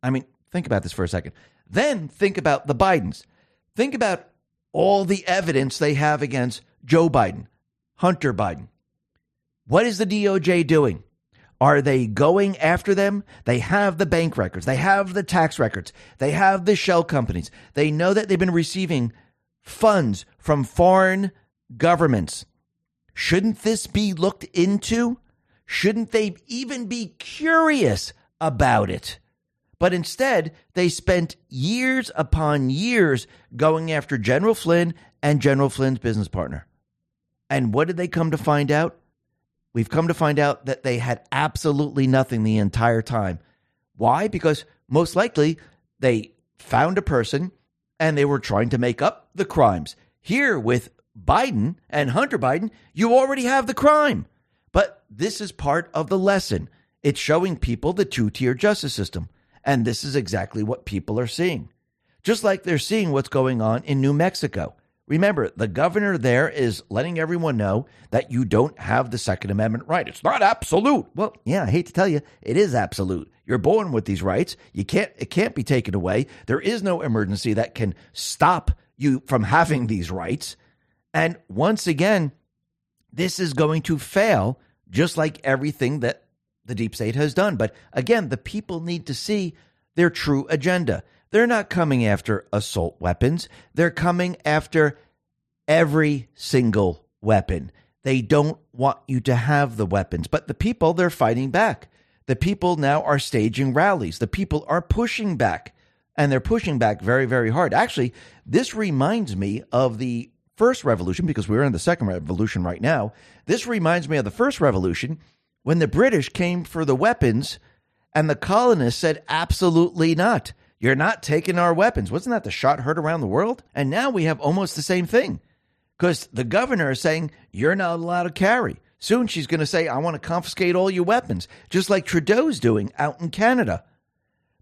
I mean, think about this for a second. Then think about the Bidens. Think about all the evidence they have against Joe Biden, Hunter Biden. What is the DOJ doing? Are they going after them? They have the bank records. They have the tax records. They have the shell companies. They know that they've been receiving funds from foreign governments. Shouldn't this be looked into? Shouldn't they even be curious about it? But instead, they spent years upon years going after General Flynn and General Flynn's business partner. And what did they come to find out? We've come to find out that they had absolutely nothing the entire time. Why? Because most likely they found a person and they were trying to make up the crimes. Here with Biden and Hunter Biden, you already have the crime. But this is part of the lesson. It's showing people the two tier justice system. And this is exactly what people are seeing. Just like they're seeing what's going on in New Mexico. Remember, the governor there is letting everyone know that you don't have the Second Amendment right. It's not absolute. Well, yeah, I hate to tell you, it is absolute. You're born with these rights. You can't it can't be taken away. There is no emergency that can stop you from having these rights. And once again, this is going to fail just like everything that the deep state has done. But again, the people need to see their true agenda. They're not coming after assault weapons. They're coming after every single weapon. They don't want you to have the weapons, but the people, they're fighting back. The people now are staging rallies. The people are pushing back, and they're pushing back very, very hard. Actually, this reminds me of the first revolution because we're in the second revolution right now. This reminds me of the first revolution when the British came for the weapons and the colonists said, absolutely not. You're not taking our weapons. Wasn't that the shot heard around the world? And now we have almost the same thing because the governor is saying you're not allowed to carry. Soon she's going to say, I want to confiscate all your weapons, just like Trudeau's doing out in Canada.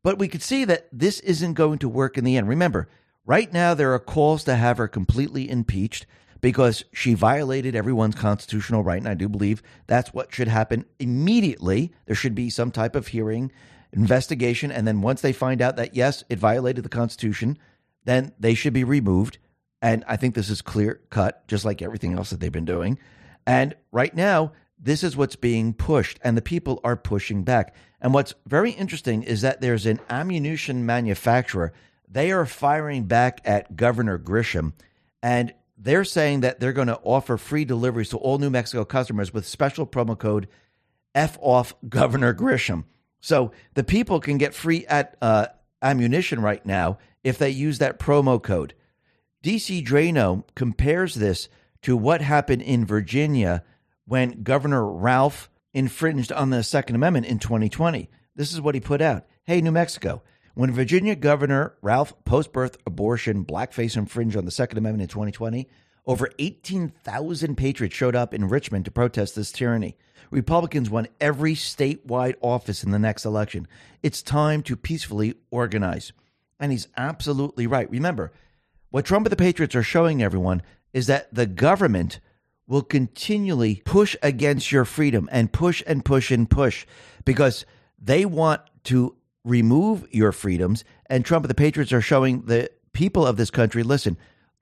But we could see that this isn't going to work in the end. Remember, right now there are calls to have her completely impeached because she violated everyone's constitutional right. And I do believe that's what should happen immediately. There should be some type of hearing investigation. And then once they find out that, yes, it violated the Constitution, then they should be removed. And I think this is clear cut, just like everything else that they've been doing. And right now, this is what's being pushed, and the people are pushing back. And what's very interesting is that there's an ammunition manufacturer. They are firing back at Governor Grisham, and they're saying that they're going to offer free deliveries to all New Mexico customers with special promo code F off Governor Grisham. So the people can get free at uh, ammunition right now if they use that promo code. DC Draino compares this to what happened in Virginia when Governor Ralph infringed on the Second Amendment in 2020. This is what he put out. Hey, New Mexico, when Virginia Governor Ralph post birth abortion blackface infringed on the Second Amendment in 2020, over 18,000 patriots showed up in Richmond to protest this tyranny. Republicans won every statewide office in the next election. It's time to peacefully organize. And he's absolutely right. Remember, what Trump and the Patriots are showing everyone is that the government will continually push against your freedom and push and push and push because they want to remove your freedoms. And Trump and the Patriots are showing the people of this country, listen,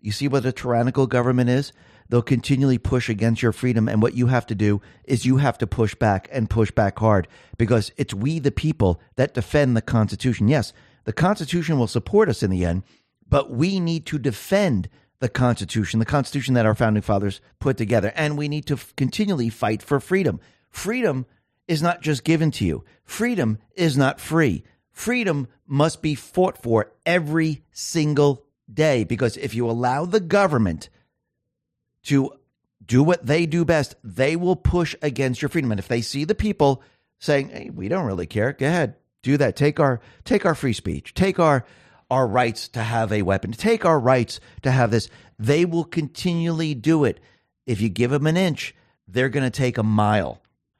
you see what a tyrannical government is? They'll continually push against your freedom. And what you have to do is you have to push back and push back hard because it's we, the people, that defend the Constitution. Yes, the Constitution will support us in the end, but we need to defend the Constitution, the Constitution that our founding fathers put together. And we need to f- continually fight for freedom. Freedom is not just given to you, freedom is not free. Freedom must be fought for every single day because if you allow the government to do what they do best, they will push against your freedom. And if they see the people saying, "Hey, we don't really care," go ahead, do that. Take our take our free speech. Take our our rights to have a weapon. Take our rights to have this. They will continually do it. If you give them an inch, they're going to take a mile.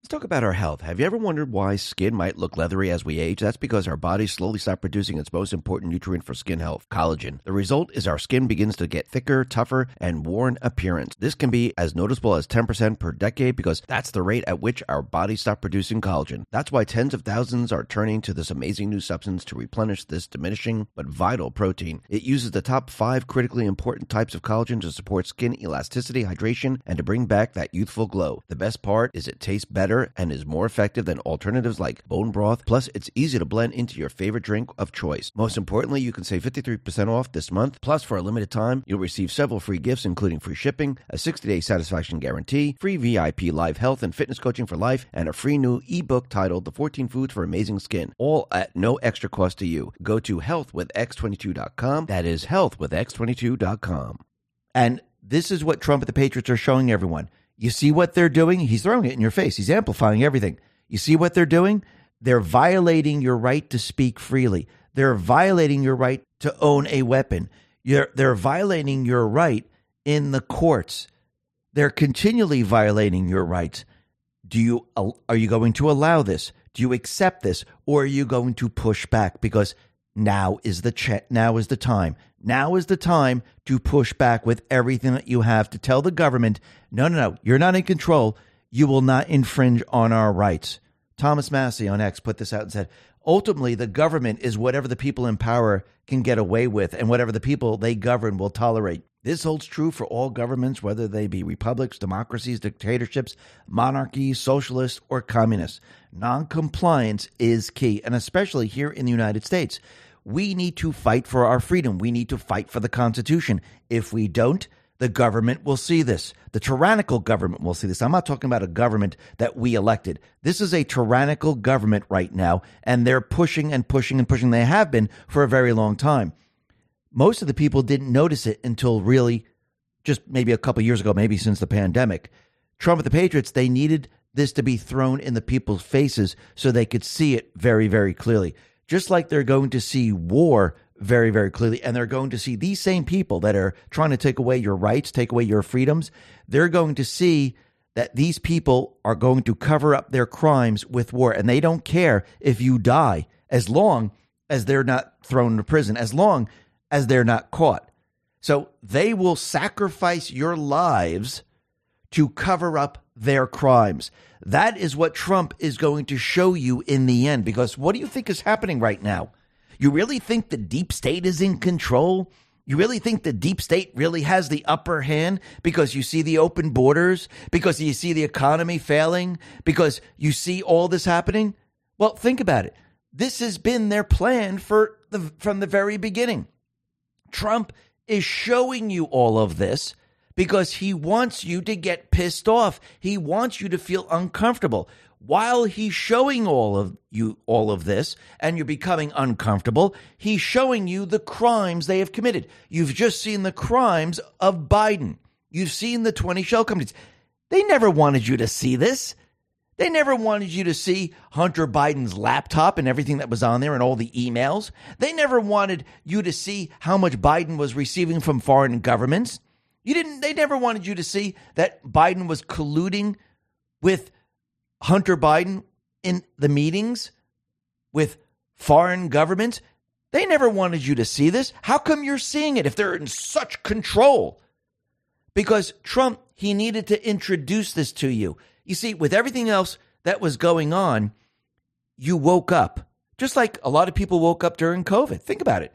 Let's talk about our health. Have you ever wondered why skin might look leathery as we age? That's because our bodies slowly stop producing its most important nutrient for skin health, collagen. The result is our skin begins to get thicker, tougher, and worn appearance. This can be as noticeable as 10% per decade because that's the rate at which our bodies stop producing collagen. That's why tens of thousands are turning to this amazing new substance to replenish this diminishing but vital protein. It uses the top five critically important types of collagen to support skin elasticity, hydration, and to bring back that youthful glow. The best part is it tastes better and is more effective than alternatives like bone broth. Plus, it's easy to blend into your favorite drink of choice. Most importantly, you can save 53% off this month. Plus, for a limited time, you'll receive several free gifts, including free shipping, a 60 day satisfaction guarantee, free VIP live health and fitness coaching for life, and a free new ebook titled The 14 Foods for Amazing Skin, all at no extra cost to you. Go to healthwithx22.com. That is healthwithx22.com. And this is what Trump and the Patriots are showing everyone. You see what they're doing? He's throwing it in your face. He's amplifying everything. You see what they're doing? They're violating your right to speak freely. They're violating your right to own a weapon. You're, they're violating your right in the courts. They're continually violating your rights. Do you are you going to allow this? Do you accept this or are you going to push back because now is the ch- now is the time. Now is the time to push back with everything that you have to tell the government, no, no, no, you're not in control. You will not infringe on our rights. Thomas Massie on X put this out and said, ultimately, the government is whatever the people in power can get away with, and whatever the people they govern will tolerate. This holds true for all governments, whether they be republics, democracies, dictatorships, monarchies, socialists, or communists. Noncompliance is key, and especially here in the United States. We need to fight for our freedom. We need to fight for the Constitution. If we don't, the government will see this. The tyrannical government will see this. I'm not talking about a government that we elected. This is a tyrannical government right now, and they're pushing and pushing and pushing. They have been for a very long time. Most of the people didn't notice it until really just maybe a couple years ago, maybe since the pandemic. Trump and the Patriots, they needed this to be thrown in the people's faces so they could see it very, very clearly just like they're going to see war very, very clearly. And they're going to see these same people that are trying to take away your rights, take away your freedoms. They're going to see that these people are going to cover up their crimes with war. And they don't care if you die as long as they're not thrown into prison, as long as they're not caught. So they will sacrifice your lives to cover up their crimes. That is what Trump is going to show you in the end. Because what do you think is happening right now? You really think the deep state is in control? You really think the deep state really has the upper hand because you see the open borders, because you see the economy failing, because you see all this happening? Well, think about it. This has been their plan for the, from the very beginning. Trump is showing you all of this because he wants you to get pissed off. He wants you to feel uncomfortable. While he's showing all of you all of this and you're becoming uncomfortable, he's showing you the crimes they have committed. You've just seen the crimes of Biden. You've seen the 20 shell companies. They never wanted you to see this. They never wanted you to see Hunter Biden's laptop and everything that was on there and all the emails. They never wanted you to see how much Biden was receiving from foreign governments. You didn't they never wanted you to see that Biden was colluding with Hunter Biden in the meetings with foreign governments. They never wanted you to see this. How come you're seeing it if they're in such control? Because Trump, he needed to introduce this to you. You see, with everything else that was going on, you woke up. Just like a lot of people woke up during COVID. Think about it.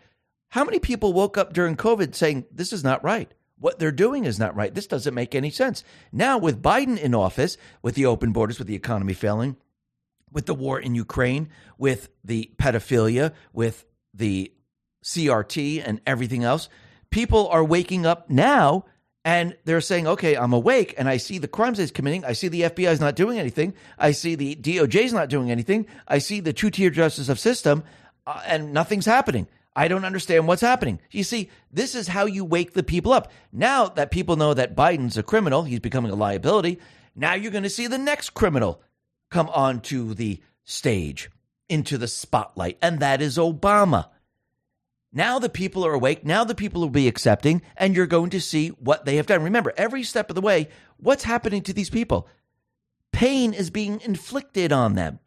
How many people woke up during COVID saying, this is not right? What they're doing is not right. This doesn't make any sense. Now, with Biden in office, with the open borders, with the economy failing, with the war in Ukraine, with the pedophilia, with the CRT and everything else, people are waking up now and they're saying, okay, I'm awake and I see the crimes he's committing. I see the FBI is not doing anything. I see the DOJ is not doing anything. I see the two tier justice of system uh, and nothing's happening. I don't understand what's happening. You see, this is how you wake the people up. Now that people know that Biden's a criminal, he's becoming a liability. Now you're going to see the next criminal come onto the stage, into the spotlight, and that is Obama. Now the people are awake. Now the people will be accepting, and you're going to see what they have done. Remember, every step of the way, what's happening to these people? Pain is being inflicted on them.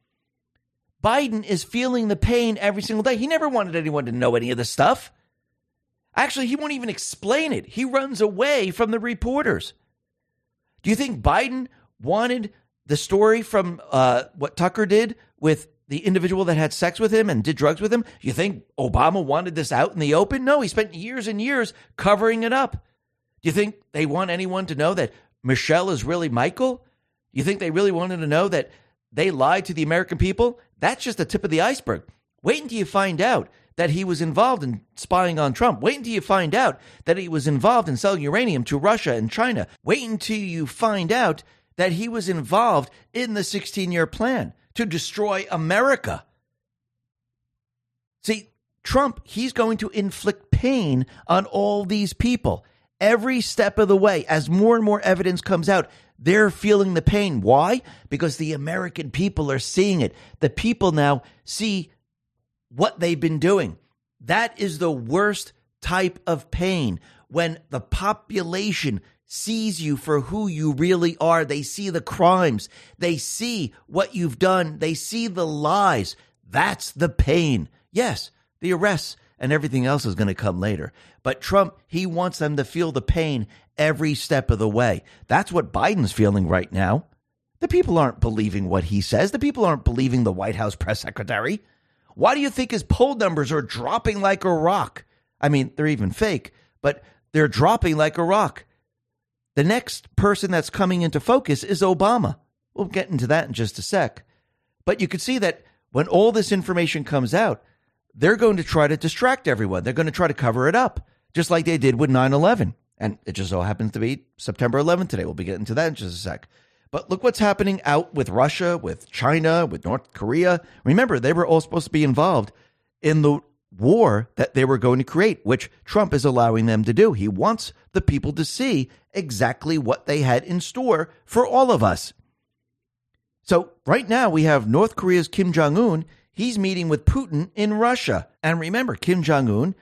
Biden is feeling the pain every single day. He never wanted anyone to know any of this stuff. Actually, he won't even explain it. He runs away from the reporters. Do you think Biden wanted the story from uh, what Tucker did with the individual that had sex with him and did drugs with him? You think Obama wanted this out in the open? No, he spent years and years covering it up. Do you think they want anyone to know that Michelle is really Michael? You think they really wanted to know that they lied to the American people? That's just the tip of the iceberg. Wait until you find out that he was involved in spying on Trump. Wait until you find out that he was involved in selling uranium to Russia and China. Wait until you find out that he was involved in the 16 year plan to destroy America. See, Trump, he's going to inflict pain on all these people every step of the way as more and more evidence comes out. They're feeling the pain. Why? Because the American people are seeing it. The people now see what they've been doing. That is the worst type of pain when the population sees you for who you really are. They see the crimes, they see what you've done, they see the lies. That's the pain. Yes, the arrests and everything else is going to come later. But Trump, he wants them to feel the pain every step of the way. That's what Biden's feeling right now. The people aren't believing what he says. The people aren't believing the White House press secretary. Why do you think his poll numbers are dropping like a rock? I mean, they're even fake, but they're dropping like a rock. The next person that's coming into focus is Obama. We'll get into that in just a sec. But you can see that when all this information comes out, they're going to try to distract everyone. They're going to try to cover it up, just like they did with 9 11. And it just so happens to be September 11th today. We'll be getting to that in just a sec. But look what's happening out with Russia, with China, with North Korea. Remember, they were all supposed to be involved in the war that they were going to create, which Trump is allowing them to do. He wants the people to see exactly what they had in store for all of us. So, right now, we have North Korea's Kim Jong un. He's meeting with Putin in Russia. And remember, Kim Jong un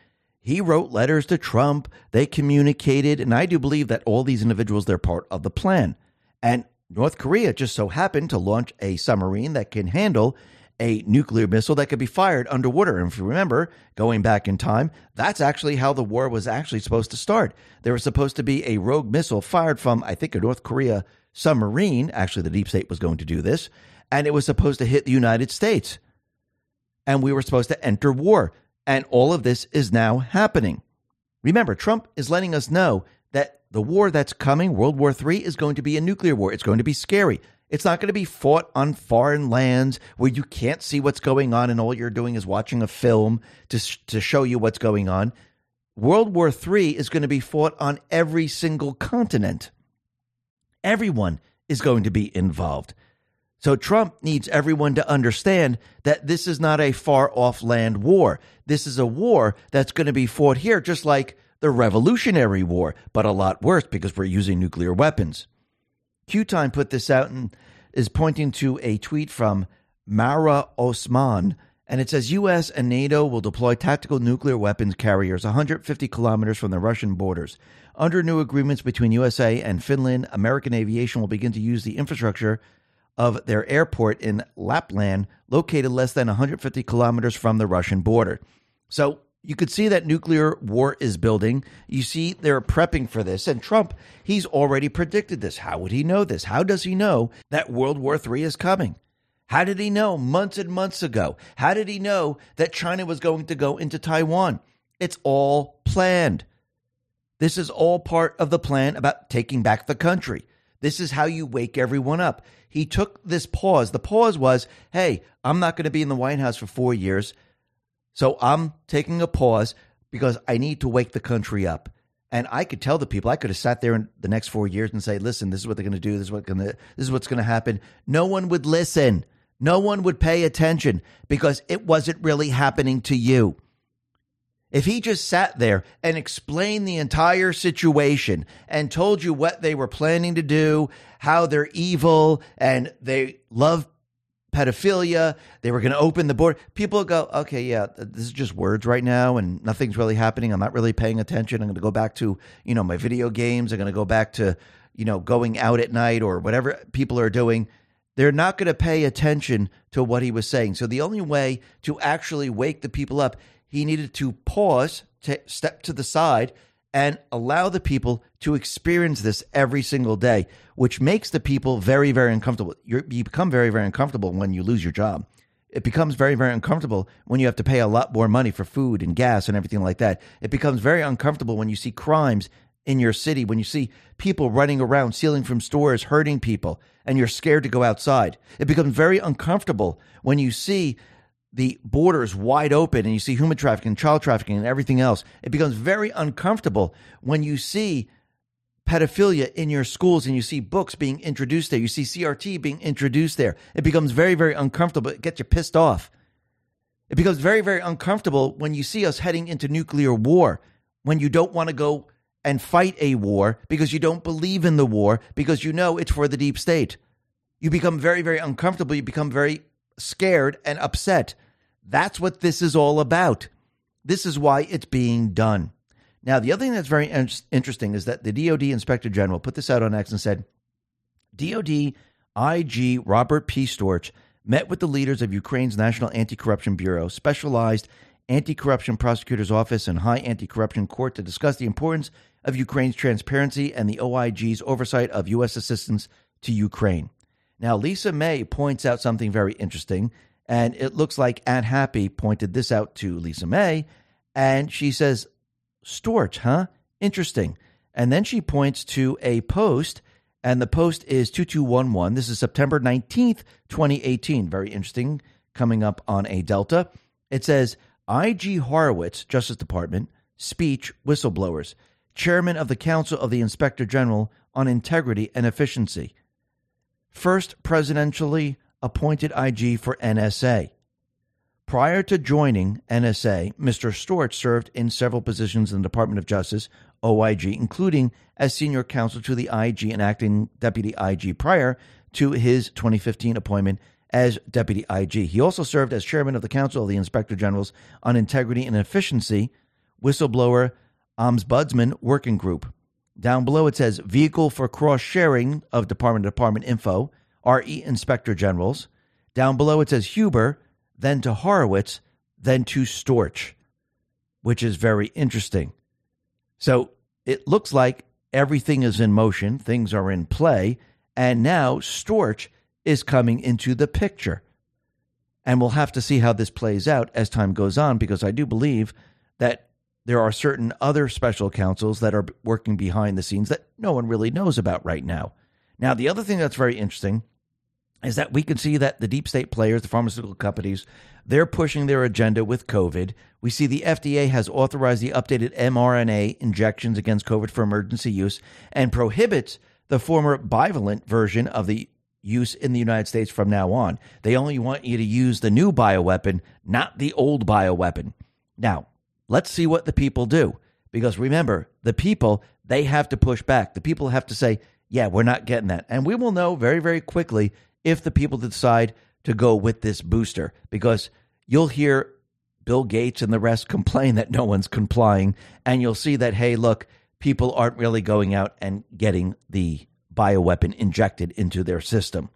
he wrote letters to Trump. They communicated. And I do believe that all these individuals, they're part of the plan. And North Korea just so happened to launch a submarine that can handle a nuclear missile that could be fired underwater. And if you remember, going back in time, that's actually how the war was actually supposed to start. There was supposed to be a rogue missile fired from, I think, a North Korea submarine. Actually, the deep state was going to do this. And it was supposed to hit the United States. And we were supposed to enter war. And all of this is now happening. Remember, Trump is letting us know that the war that's coming, World War III, is going to be a nuclear war. It's going to be scary. It's not going to be fought on foreign lands where you can't see what's going on and all you're doing is watching a film to, to show you what's going on. World War III is going to be fought on every single continent. Everyone is going to be involved. So Trump needs everyone to understand that this is not a far off land war. This is a war that's going to be fought here, just like the Revolutionary War, but a lot worse because we're using nuclear weapons. Q Time put this out and is pointing to a tweet from Mara Osman, and it says U.S. and NATO will deploy tactical nuclear weapons carriers 150 kilometers from the Russian borders. Under new agreements between USA and Finland, American aviation will begin to use the infrastructure of their airport in Lapland, located less than 150 kilometers from the Russian border. So you could see that nuclear war is building. You see they're prepping for this. And Trump, he's already predicted this. How would he know this? How does he know that World War III is coming? How did he know months and months ago? How did he know that China was going to go into Taiwan? It's all planned. This is all part of the plan about taking back the country. This is how you wake everyone up. He took this pause. The pause was, hey, I'm not going to be in the White House for four years. So I'm taking a pause because I need to wake the country up. And I could tell the people, I could have sat there in the next four years and say, listen, this is what they're going to do. This is, what gonna, this is what's going to happen. No one would listen. No one would pay attention because it wasn't really happening to you. If he just sat there and explained the entire situation and told you what they were planning to do, how they're evil and they love pedophilia. They were going to open the border. People go, okay, yeah, this is just words right now, and nothing's really happening. I'm not really paying attention. I'm going to go back to you know my video games. I'm going to go back to you know going out at night or whatever people are doing. They're not going to pay attention to what he was saying. So the only way to actually wake the people up, he needed to pause, to step to the side, and allow the people to experience this every single day, which makes the people very, very uncomfortable. You're, you become very, very uncomfortable when you lose your job. It becomes very, very uncomfortable when you have to pay a lot more money for food and gas and everything like that. It becomes very uncomfortable when you see crimes in your city, when you see people running around, stealing from stores, hurting people, and you're scared to go outside. It becomes very uncomfortable when you see the border is wide open and you see human trafficking, child trafficking, and everything else, it becomes very uncomfortable when you see pedophilia in your schools and you see books being introduced there. You see CRT being introduced there. It becomes very, very uncomfortable. It gets you pissed off. It becomes very, very uncomfortable when you see us heading into nuclear war, when you don't want to go and fight a war because you don't believe in the war because you know it's for the deep state. You become very, very uncomfortable. You become very scared and upset that's what this is all about. This is why it's being done. Now, the other thing that's very interesting is that the DoD Inspector General put this out on X and said DoD IG Robert P. Storch met with the leaders of Ukraine's National Anti Corruption Bureau, specialized anti corruption prosecutor's office, and high anti corruption court to discuss the importance of Ukraine's transparency and the OIG's oversight of U.S. assistance to Ukraine. Now, Lisa May points out something very interesting and it looks like Aunt Happy pointed this out to Lisa May, and she says, Storch, huh? Interesting. And then she points to a post, and the post is 2211. This is September 19th, 2018. Very interesting, coming up on a Delta. It says, I.G. Horowitz, Justice Department, speech whistleblowers, chairman of the Council of the Inspector General on Integrity and Efficiency. First presidentially appointed IG for NSA. Prior to joining NSA, Mr. Storch served in several positions in the Department of Justice, OIG, including as senior counsel to the IG and acting deputy IG prior to his 2015 appointment as deputy IG. He also served as chairman of the Council of the Inspector Generals on Integrity and Efficiency, whistleblower Ombudsman Working Group. Down below it says Vehicle for Cross Sharing of Department to Department Info, RE Inspector Generals. Down below it says Huber, then to Horowitz, then to Storch, which is very interesting. So it looks like everything is in motion, things are in play, and now Storch is coming into the picture. And we'll have to see how this plays out as time goes on because I do believe that there are certain other special counsels that are working behind the scenes that no one really knows about right now. Now, the other thing that's very interesting is that we can see that the deep state players, the pharmaceutical companies, they're pushing their agenda with COVID. We see the FDA has authorized the updated mRNA injections against COVID for emergency use and prohibits the former bivalent version of the use in the United States from now on. They only want you to use the new bioweapon, not the old bioweapon. Now, let's see what the people do. Because remember, the people, they have to push back. The people have to say, yeah, we're not getting that. And we will know very, very quickly if the people decide to go with this booster because you'll hear Bill Gates and the rest complain that no one's complying. And you'll see that, hey, look, people aren't really going out and getting the bioweapon injected into their system.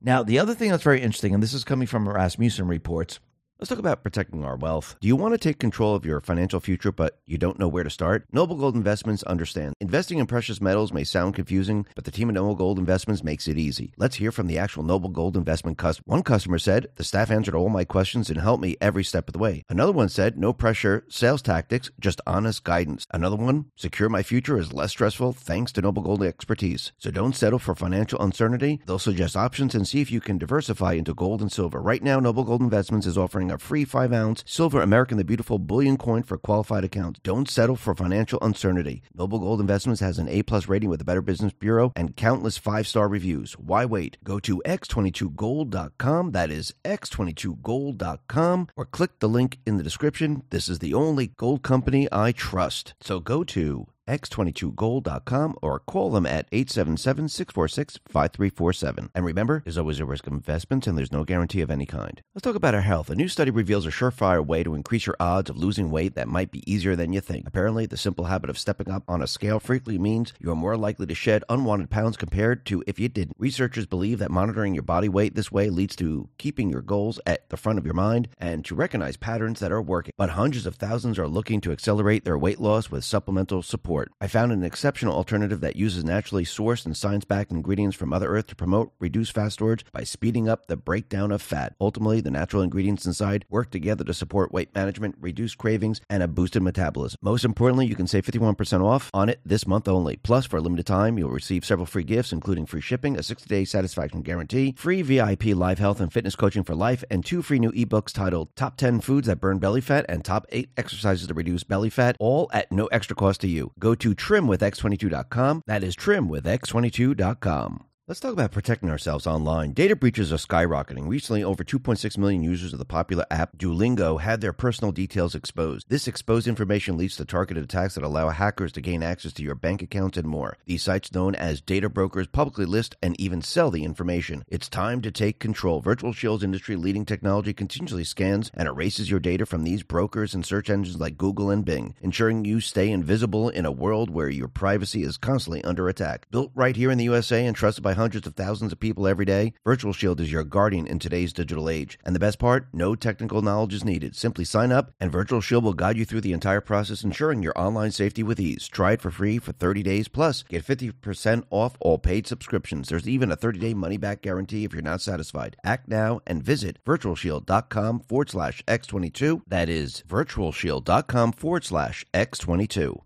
Now, the other thing that's very interesting, and this is coming from Rasmussen reports, Let's talk about protecting our wealth. Do you want to take control of your financial future, but you don't know where to start? Noble Gold Investments understands. Investing in precious metals may sound confusing, but the team at Noble Gold Investments makes it easy. Let's hear from the actual Noble Gold Investment customer. One customer said, The staff answered all my questions and helped me every step of the way. Another one said, No pressure, sales tactics, just honest guidance. Another one, Secure my future is less stressful thanks to Noble Gold expertise. So don't settle for financial uncertainty. They'll suggest options and see if you can diversify into gold and silver. Right now, Noble Gold Investments is offering a free 5 ounce silver American the Beautiful bullion coin for qualified accounts. Don't settle for financial uncertainty. Noble Gold Investments has an A plus rating with the Better Business Bureau and countless five star reviews. Why wait? Go to x22gold.com. That is x22gold.com or click the link in the description. This is the only gold company I trust. So go to x22gold.com or call them at 877-646-5347. And remember, there's always a risk of investments and there's no guarantee of any kind. Let's talk about our health. A new study reveals a surefire way to increase your odds of losing weight that might be easier than you think. Apparently, the simple habit of stepping up on a scale frequently means you are more likely to shed unwanted pounds compared to if you didn't. Researchers believe that monitoring your body weight this way leads to keeping your goals at the front of your mind and to recognize patterns that are working. But hundreds of thousands are looking to accelerate their weight loss with supplemental support support. I found an exceptional alternative that uses naturally sourced and science backed ingredients from Mother Earth to promote reduced fat storage by speeding up the breakdown of fat. Ultimately, the natural ingredients inside work together to support weight management, reduce cravings, and a boosted metabolism. Most importantly, you can save 51% off on it this month only. Plus, for a limited time, you'll receive several free gifts, including free shipping, a 60 day satisfaction guarantee, free VIP live health and fitness coaching for life, and two free new ebooks titled Top 10 Foods That Burn Belly Fat and Top 8 Exercises to Reduce Belly Fat, all at no extra cost to you. Go to trimwithx22.com. That is trimwithx22.com. Let's talk about protecting ourselves online. Data breaches are skyrocketing. Recently, over 2.6 million users of the popular app Duolingo had their personal details exposed. This exposed information leads to targeted attacks that allow hackers to gain access to your bank accounts and more. These sites, known as data brokers, publicly list and even sell the information. It's time to take control. Virtual Shield's industry leading technology continuously scans and erases your data from these brokers and search engines like Google and Bing, ensuring you stay invisible in a world where your privacy is constantly under attack. Built right here in the USA and trusted by hundreds of thousands of people every day, Virtual Shield is your guardian in today's digital age. And the best part, no technical knowledge is needed. Simply sign up, and Virtual Shield will guide you through the entire process, ensuring your online safety with ease. Try it for free for 30 days, plus get 50% off all paid subscriptions. There's even a 30-day money-back guarantee if you're not satisfied. Act now and visit virtualshield.com forward slash X22. That is virtualshield.com forward slash X22.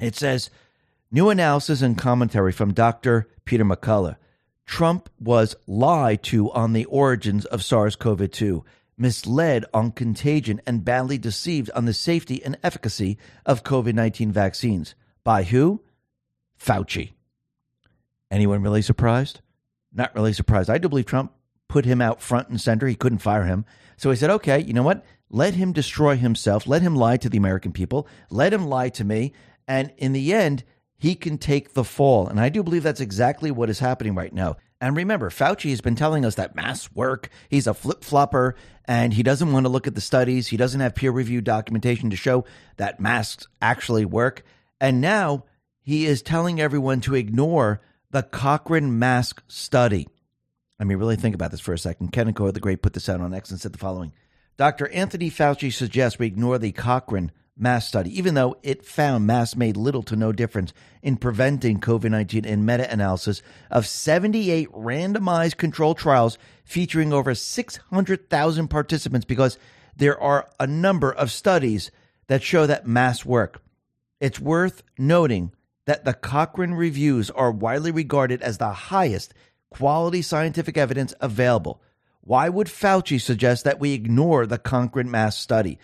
It says, new analysis and commentary from Dr. Peter McCullough. Trump was lied to on the origins of SARS CoV 2, misled on contagion, and badly deceived on the safety and efficacy of COVID 19 vaccines. By who? Fauci. Anyone really surprised? Not really surprised. I do believe Trump put him out front and center. He couldn't fire him. So he said, okay, you know what? Let him destroy himself. Let him lie to the American people. Let him lie to me. And in the end, he can take the fall. And I do believe that's exactly what is happening right now. And remember, Fauci has been telling us that masks work. He's a flip flopper and he doesn't want to look at the studies. He doesn't have peer reviewed documentation to show that masks actually work. And now he is telling everyone to ignore the Cochrane mask study. I mean, really think about this for a second. Kanekoa, the Great, put this out on X and said the following Dr. Anthony Fauci suggests we ignore the Cochrane mass study, even though it found masks made little to no difference in preventing COVID 19 in meta analysis of 78 randomized control trials featuring over 600,000 participants, because there are a number of studies that show that masks work. It's worth noting that the Cochrane reviews are widely regarded as the highest quality scientific evidence available. Why would Fauci suggest that we ignore the Cochrane Mass study?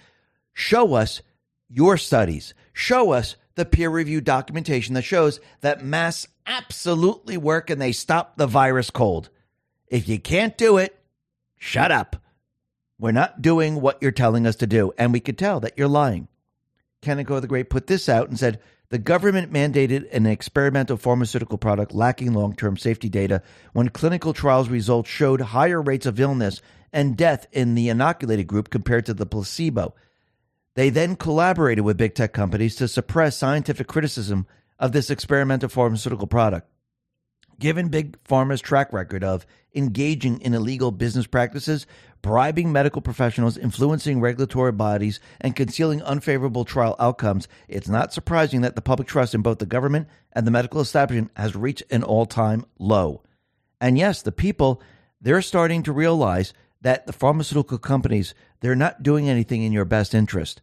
Show us your studies. Show us the peer reviewed documentation that shows that masks absolutely work and they stop the virus cold. If you can't do it, shut up. We're not doing what you're telling us to do, and we could tell that you're lying. Kanekoa the Great put this out and said the government mandated an experimental pharmaceutical product lacking long term safety data when clinical trials results showed higher rates of illness and death in the inoculated group compared to the placebo. They then collaborated with big tech companies to suppress scientific criticism of this experimental pharmaceutical product. Given Big Pharma's track record of engaging in illegal business practices, bribing medical professionals, influencing regulatory bodies, and concealing unfavorable trial outcomes, it's not surprising that the public trust in both the government and the medical establishment has reached an all time low. And yes, the people, they're starting to realize that the pharmaceutical companies, they're not doing anything in your best interest.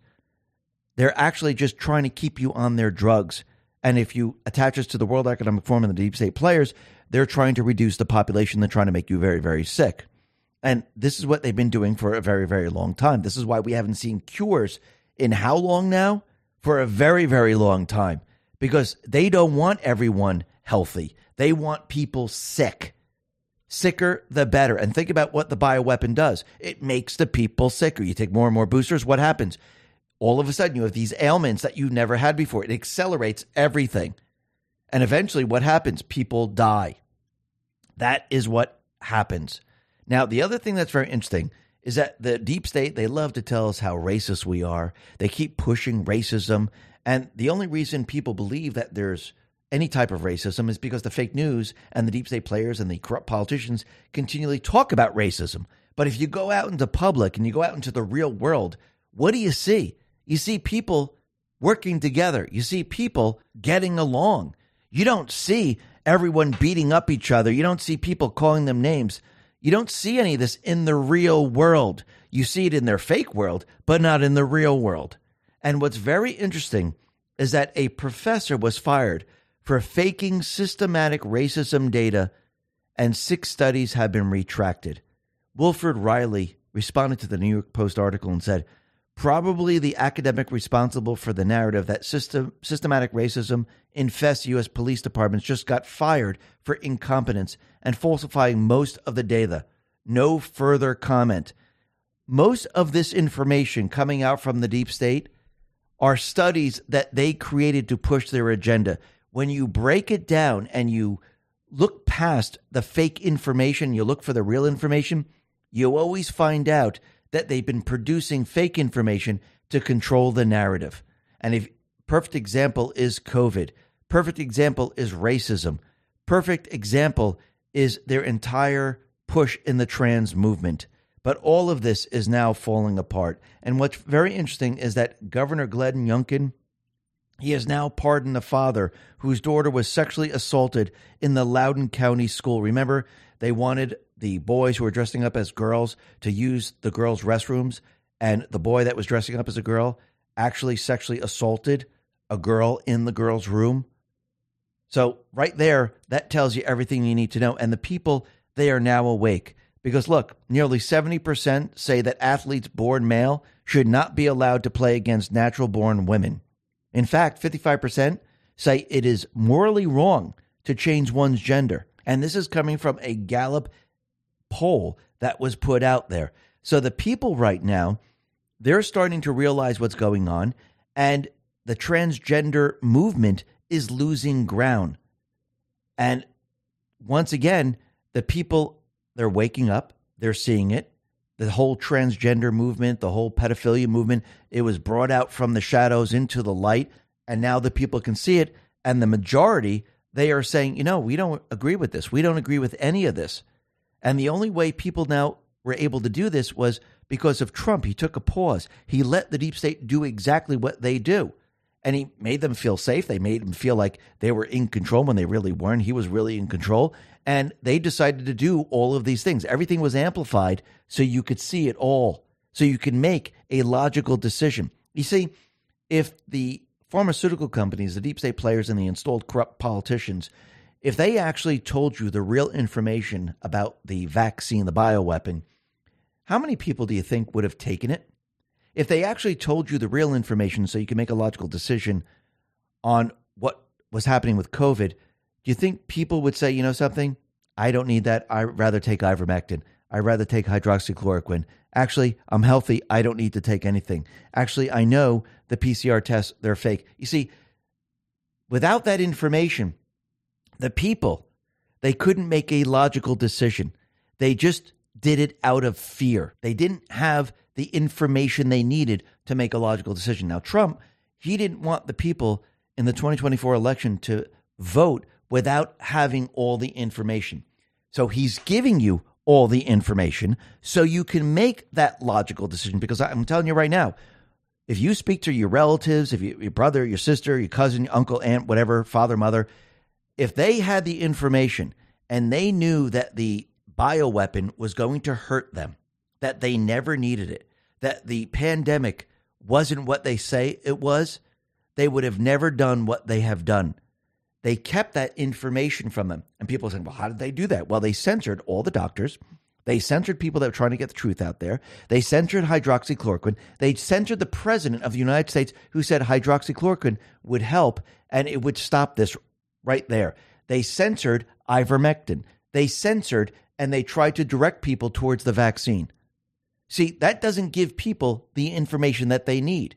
They're actually just trying to keep you on their drugs. And if you attach us to the World Economic Forum and the deep state players, they're trying to reduce the population. They're trying to make you very, very sick. And this is what they've been doing for a very, very long time. This is why we haven't seen cures in how long now? For a very, very long time. Because they don't want everyone healthy. They want people sick. Sicker, the better. And think about what the bioweapon does it makes the people sicker. You take more and more boosters, what happens? All of a sudden you have these ailments that you've never had before. It accelerates everything. And eventually, what happens? People die. That is what happens. Now, the other thing that's very interesting is that the deep state, they love to tell us how racist we are. They keep pushing racism. And the only reason people believe that there's any type of racism is because the fake news and the deep state players and the corrupt politicians continually talk about racism. But if you go out into public and you go out into the real world, what do you see? You see people working together. You see people getting along. You don't see everyone beating up each other. You don't see people calling them names. You don't see any of this in the real world. You see it in their fake world, but not in the real world. And what's very interesting is that a professor was fired for faking systematic racism data, and six studies have been retracted. Wilfred Reilly responded to the New York Post article and said, probably the academic responsible for the narrative that system, systematic racism infests U.S. police departments just got fired for incompetence and falsifying most of the data. No further comment. Most of this information coming out from the deep state are studies that they created to push their agenda. When you break it down and you look past the fake information, you look for the real information, you always find out that they've been producing fake information to control the narrative. And a perfect example is COVID. Perfect example is racism. Perfect example is their entire push in the trans movement. But all of this is now falling apart. And what's very interesting is that Governor Glenn Youngkin, he has now pardoned the father whose daughter was sexually assaulted in the Loudoun County school. Remember, they wanted the boys who were dressing up as girls to use the girls' restrooms, and the boy that was dressing up as a girl actually sexually assaulted a girl in the girl's room. So, right there, that tells you everything you need to know. And the people, they are now awake. Because look, nearly 70% say that athletes born male should not be allowed to play against natural born women. In fact, 55% say it is morally wrong to change one's gender. And this is coming from a Gallup poll that was put out there. So the people right now, they're starting to realize what's going on, and the transgender movement is losing ground. And once again, the people, they're waking up, they're seeing it. The whole transgender movement, the whole pedophilia movement, it was brought out from the shadows into the light, and now the people can see it. And the majority, they are saying, you know, we don't agree with this. We don't agree with any of this. And the only way people now were able to do this was because of Trump. He took a pause. He let the deep state do exactly what they do. And he made them feel safe. They made them feel like they were in control when they really weren't. He was really in control. And they decided to do all of these things. Everything was amplified so you could see it all, so you can make a logical decision. You see, if the pharmaceutical companies, the deep state players, and the installed corrupt politicians if they actually told you the real information about the vaccine, the bioweapon, how many people do you think would have taken it? If they actually told you the real information so you can make a logical decision on what was happening with COVID, do you think people would say, you know something? I don't need that. I'd rather take ivermectin. I'd rather take hydroxychloroquine. Actually, I'm healthy. I don't need to take anything. Actually, I know the PCR tests, they're fake. You see, without that information, the people, they couldn't make a logical decision. They just did it out of fear. They didn't have the information they needed to make a logical decision. Now, Trump, he didn't want the people in the 2024 election to vote without having all the information. So he's giving you all the information so you can make that logical decision. Because I'm telling you right now, if you speak to your relatives, if you, your brother, your sister, your cousin, your uncle, aunt, whatever, father, mother, if they had the information and they knew that the bioweapon was going to hurt them, that they never needed it, that the pandemic wasn't what they say it was, they would have never done what they have done. They kept that information from them. And people are saying, well, how did they do that? Well, they censored all the doctors. They censored people that were trying to get the truth out there. They censored hydroxychloroquine. They censored the president of the United States who said hydroxychloroquine would help and it would stop this right there. They censored ivermectin. They censored and they tried to direct people towards the vaccine. See, that doesn't give people the information that they need.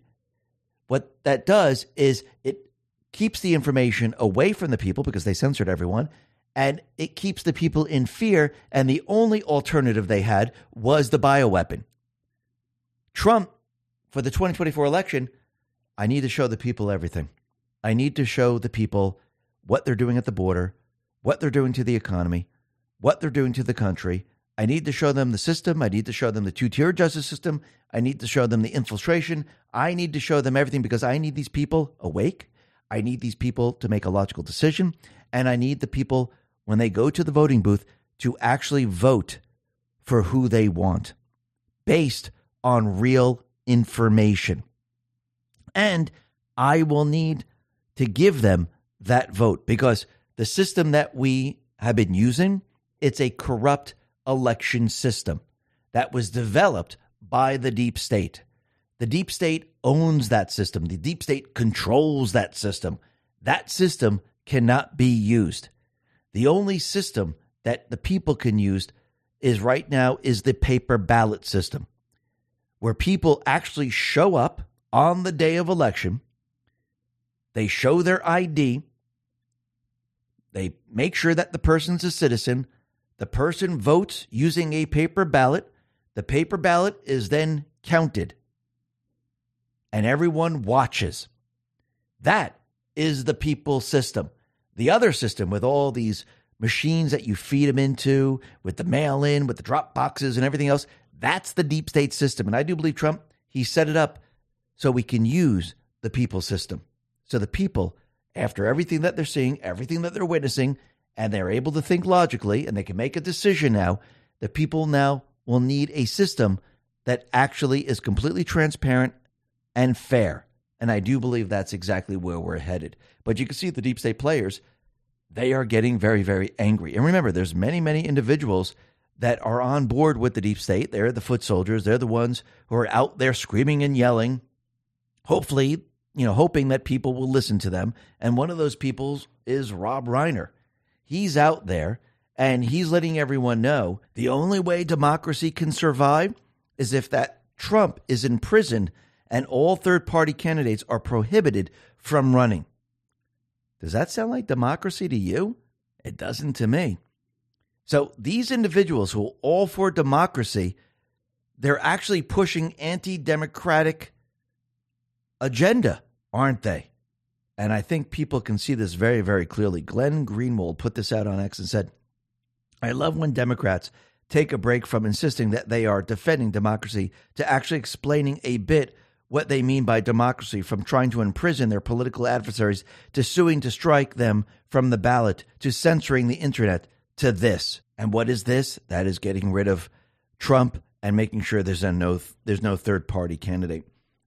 What that does is it keeps the information away from the people because they censored everyone, and it keeps the people in fear. And the only alternative they had was the bioweapon. Trump, for the 2024 election, I need to show the people everything. I need to show the people what they're doing at the border, what they're doing to the economy, what they're doing to the country. I need to show them the system. I need to show them the two tier justice system. I need to show them the infiltration. I need to show them everything because I need these people awake. I need these people to make a logical decision. And I need the people, when they go to the voting booth, to actually vote for who they want based on real information. And I will need to give them that vote. Because the system that we have been using it's a corrupt election system that was developed by the deep state. The deep state owns that system. The deep state controls that system. That system cannot be used. The only system that the people can use is right now is the paper ballot system where people actually show up on the day of election. They show their ID they make sure that the person's a citizen. The person votes using a paper ballot. The paper ballot is then counted. And everyone watches. That is the people system. The other system with all these machines that you feed them into, with the mail in, with the drop boxes and everything else, that's the deep state system. And I do believe Trump, he set it up so we can use the people system. So the people after everything that they're seeing, everything that they're witnessing, and they're able to think logically and they can make a decision now, that people now will need a system that actually is completely transparent and fair. And I do believe that's exactly where we're headed. But you can see the deep state players, they are getting very, very angry. And remember, there's many, many individuals that are on board with the deep state. They're the foot soldiers. They're the ones who are out there screaming and yelling. Hopefully, you know, hoping that people will listen to them. And one of those people is Rob Reiner. He's out there and he's letting everyone know the only way democracy can survive is if that Trump is in prison and all third party candidates are prohibited from running. Does that sound like democracy to you? It doesn't to me. So these individuals who are all for democracy, they're actually pushing anti democratic agenda aren't they? And I think people can see this very, very clearly. Glenn Greenwald put this out on X and said, I love when Democrats take a break from insisting that they are defending democracy to actually explaining a bit what they mean by democracy, from trying to imprison their political adversaries to suing to strike them from the ballot to censoring the internet to this. And what is this? That is getting rid of Trump and making sure there's no there's no third party candidate.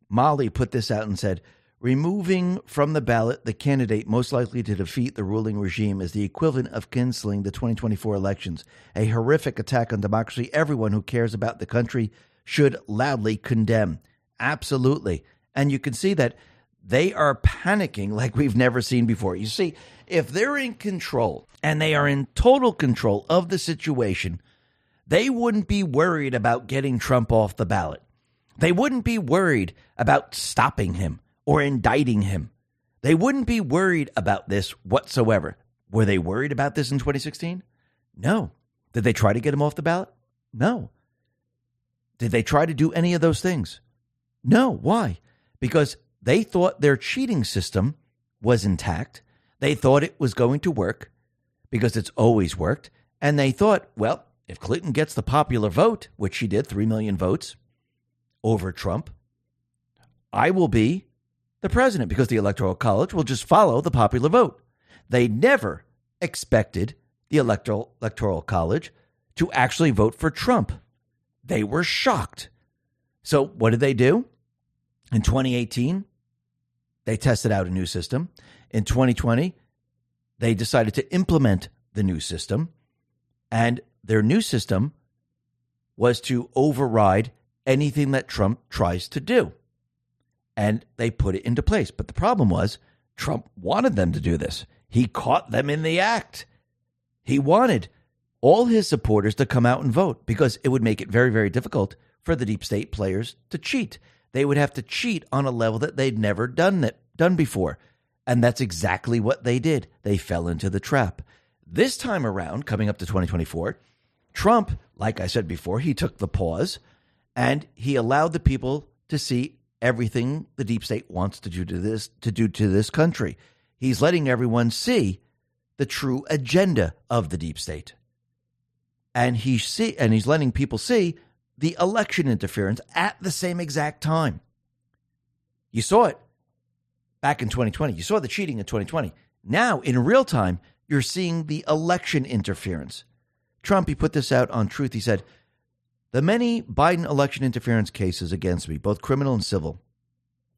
Molly put this out and said, Removing from the ballot the candidate most likely to defeat the ruling regime is the equivalent of canceling the 2024 elections, a horrific attack on democracy everyone who cares about the country should loudly condemn. Absolutely. And you can see that they are panicking like we've never seen before. You see, if they're in control and they are in total control of the situation, they wouldn't be worried about getting Trump off the ballot. They wouldn't be worried about stopping him or indicting him. They wouldn't be worried about this whatsoever. Were they worried about this in 2016? No. Did they try to get him off the ballot? No. Did they try to do any of those things? No. Why? Because they thought their cheating system was intact. They thought it was going to work because it's always worked. And they thought, well, if Clinton gets the popular vote, which she did, 3 million votes over Trump, I will be the president because the Electoral College will just follow the popular vote. They never expected the Electoral, Electoral College to actually vote for Trump. They were shocked. So, what did they do? In 2018, they tested out a new system. In 2020, they decided to implement the new system. And their new system was to override anything that Trump tries to do and they put it into place. But the problem was Trump wanted them to do this. He caught them in the act. He wanted all his supporters to come out and vote because it would make it very, very difficult for the deep state players to cheat. They would have to cheat on a level that they'd never done it, done before. And that's exactly what they did. They fell into the trap. This time around, coming up to 2024, Trump, like I said before, he took the pause and he allowed the people to see everything the deep state wants to do to this to do to this country. He's letting everyone see the true agenda of the deep state. And he see and he's letting people see the election interference at the same exact time. You saw it back in 2020. You saw the cheating in 2020. Now, in real time, you're seeing the election interference. Trump, he put this out on Truth. He said, the many Biden election interference cases against me, both criminal and civil,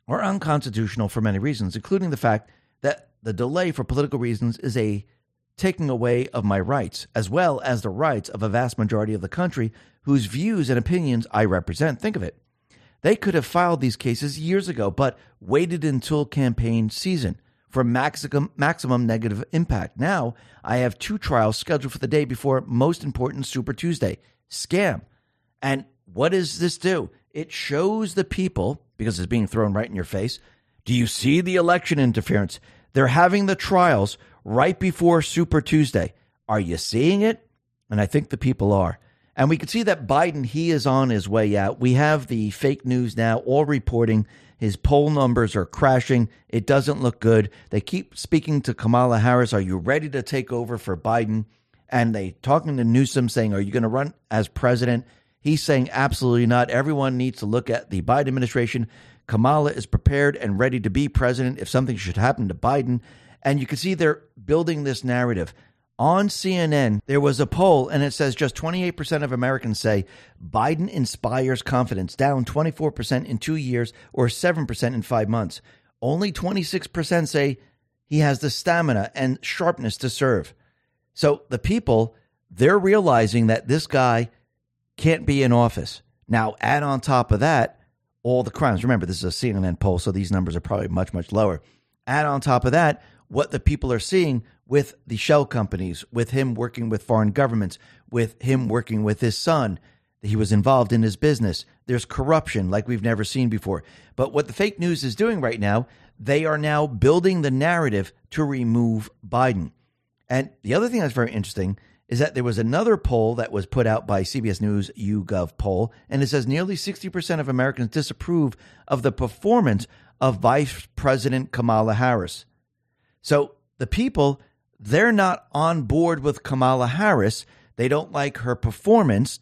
are unconstitutional for many reasons, including the fact that the delay for political reasons is a taking away of my rights, as well as the rights of a vast majority of the country whose views and opinions I represent. Think of it. They could have filed these cases years ago, but waited until campaign season for maximum, maximum negative impact. Now I have two trials scheduled for the day before most important Super Tuesday. Scam. And what does this do? It shows the people, because it's being thrown right in your face, do you see the election interference? They're having the trials right before Super Tuesday. Are you seeing it? And I think the people are. And we can see that Biden, he is on his way out. We have the fake news now all reporting his poll numbers are crashing. It doesn't look good. They keep speaking to Kamala Harris. Are you ready to take over for Biden? And they talking to Newsom saying, Are you going to run as president? He's saying absolutely not. Everyone needs to look at the Biden administration. Kamala is prepared and ready to be president if something should happen to Biden. And you can see they're building this narrative. On CNN, there was a poll, and it says just 28% of Americans say Biden inspires confidence, down 24% in two years or 7% in five months. Only 26% say he has the stamina and sharpness to serve. So the people, they're realizing that this guy can't be in office. Now, add on top of that all the crimes. Remember, this is a CNN poll, so these numbers are probably much, much lower. Add on top of that what the people are seeing with the shell companies, with him working with foreign governments, with him working with his son. He was involved in his business. There's corruption like we've never seen before. But what the fake news is doing right now, they are now building the narrative to remove Biden. And the other thing that's very interesting is that there was another poll that was put out by CBS News YouGov poll, and it says nearly 60% of Americans disapprove of the performance of Vice President Kamala Harris. So the people, they're not on board with Kamala Harris. They don't like her performance,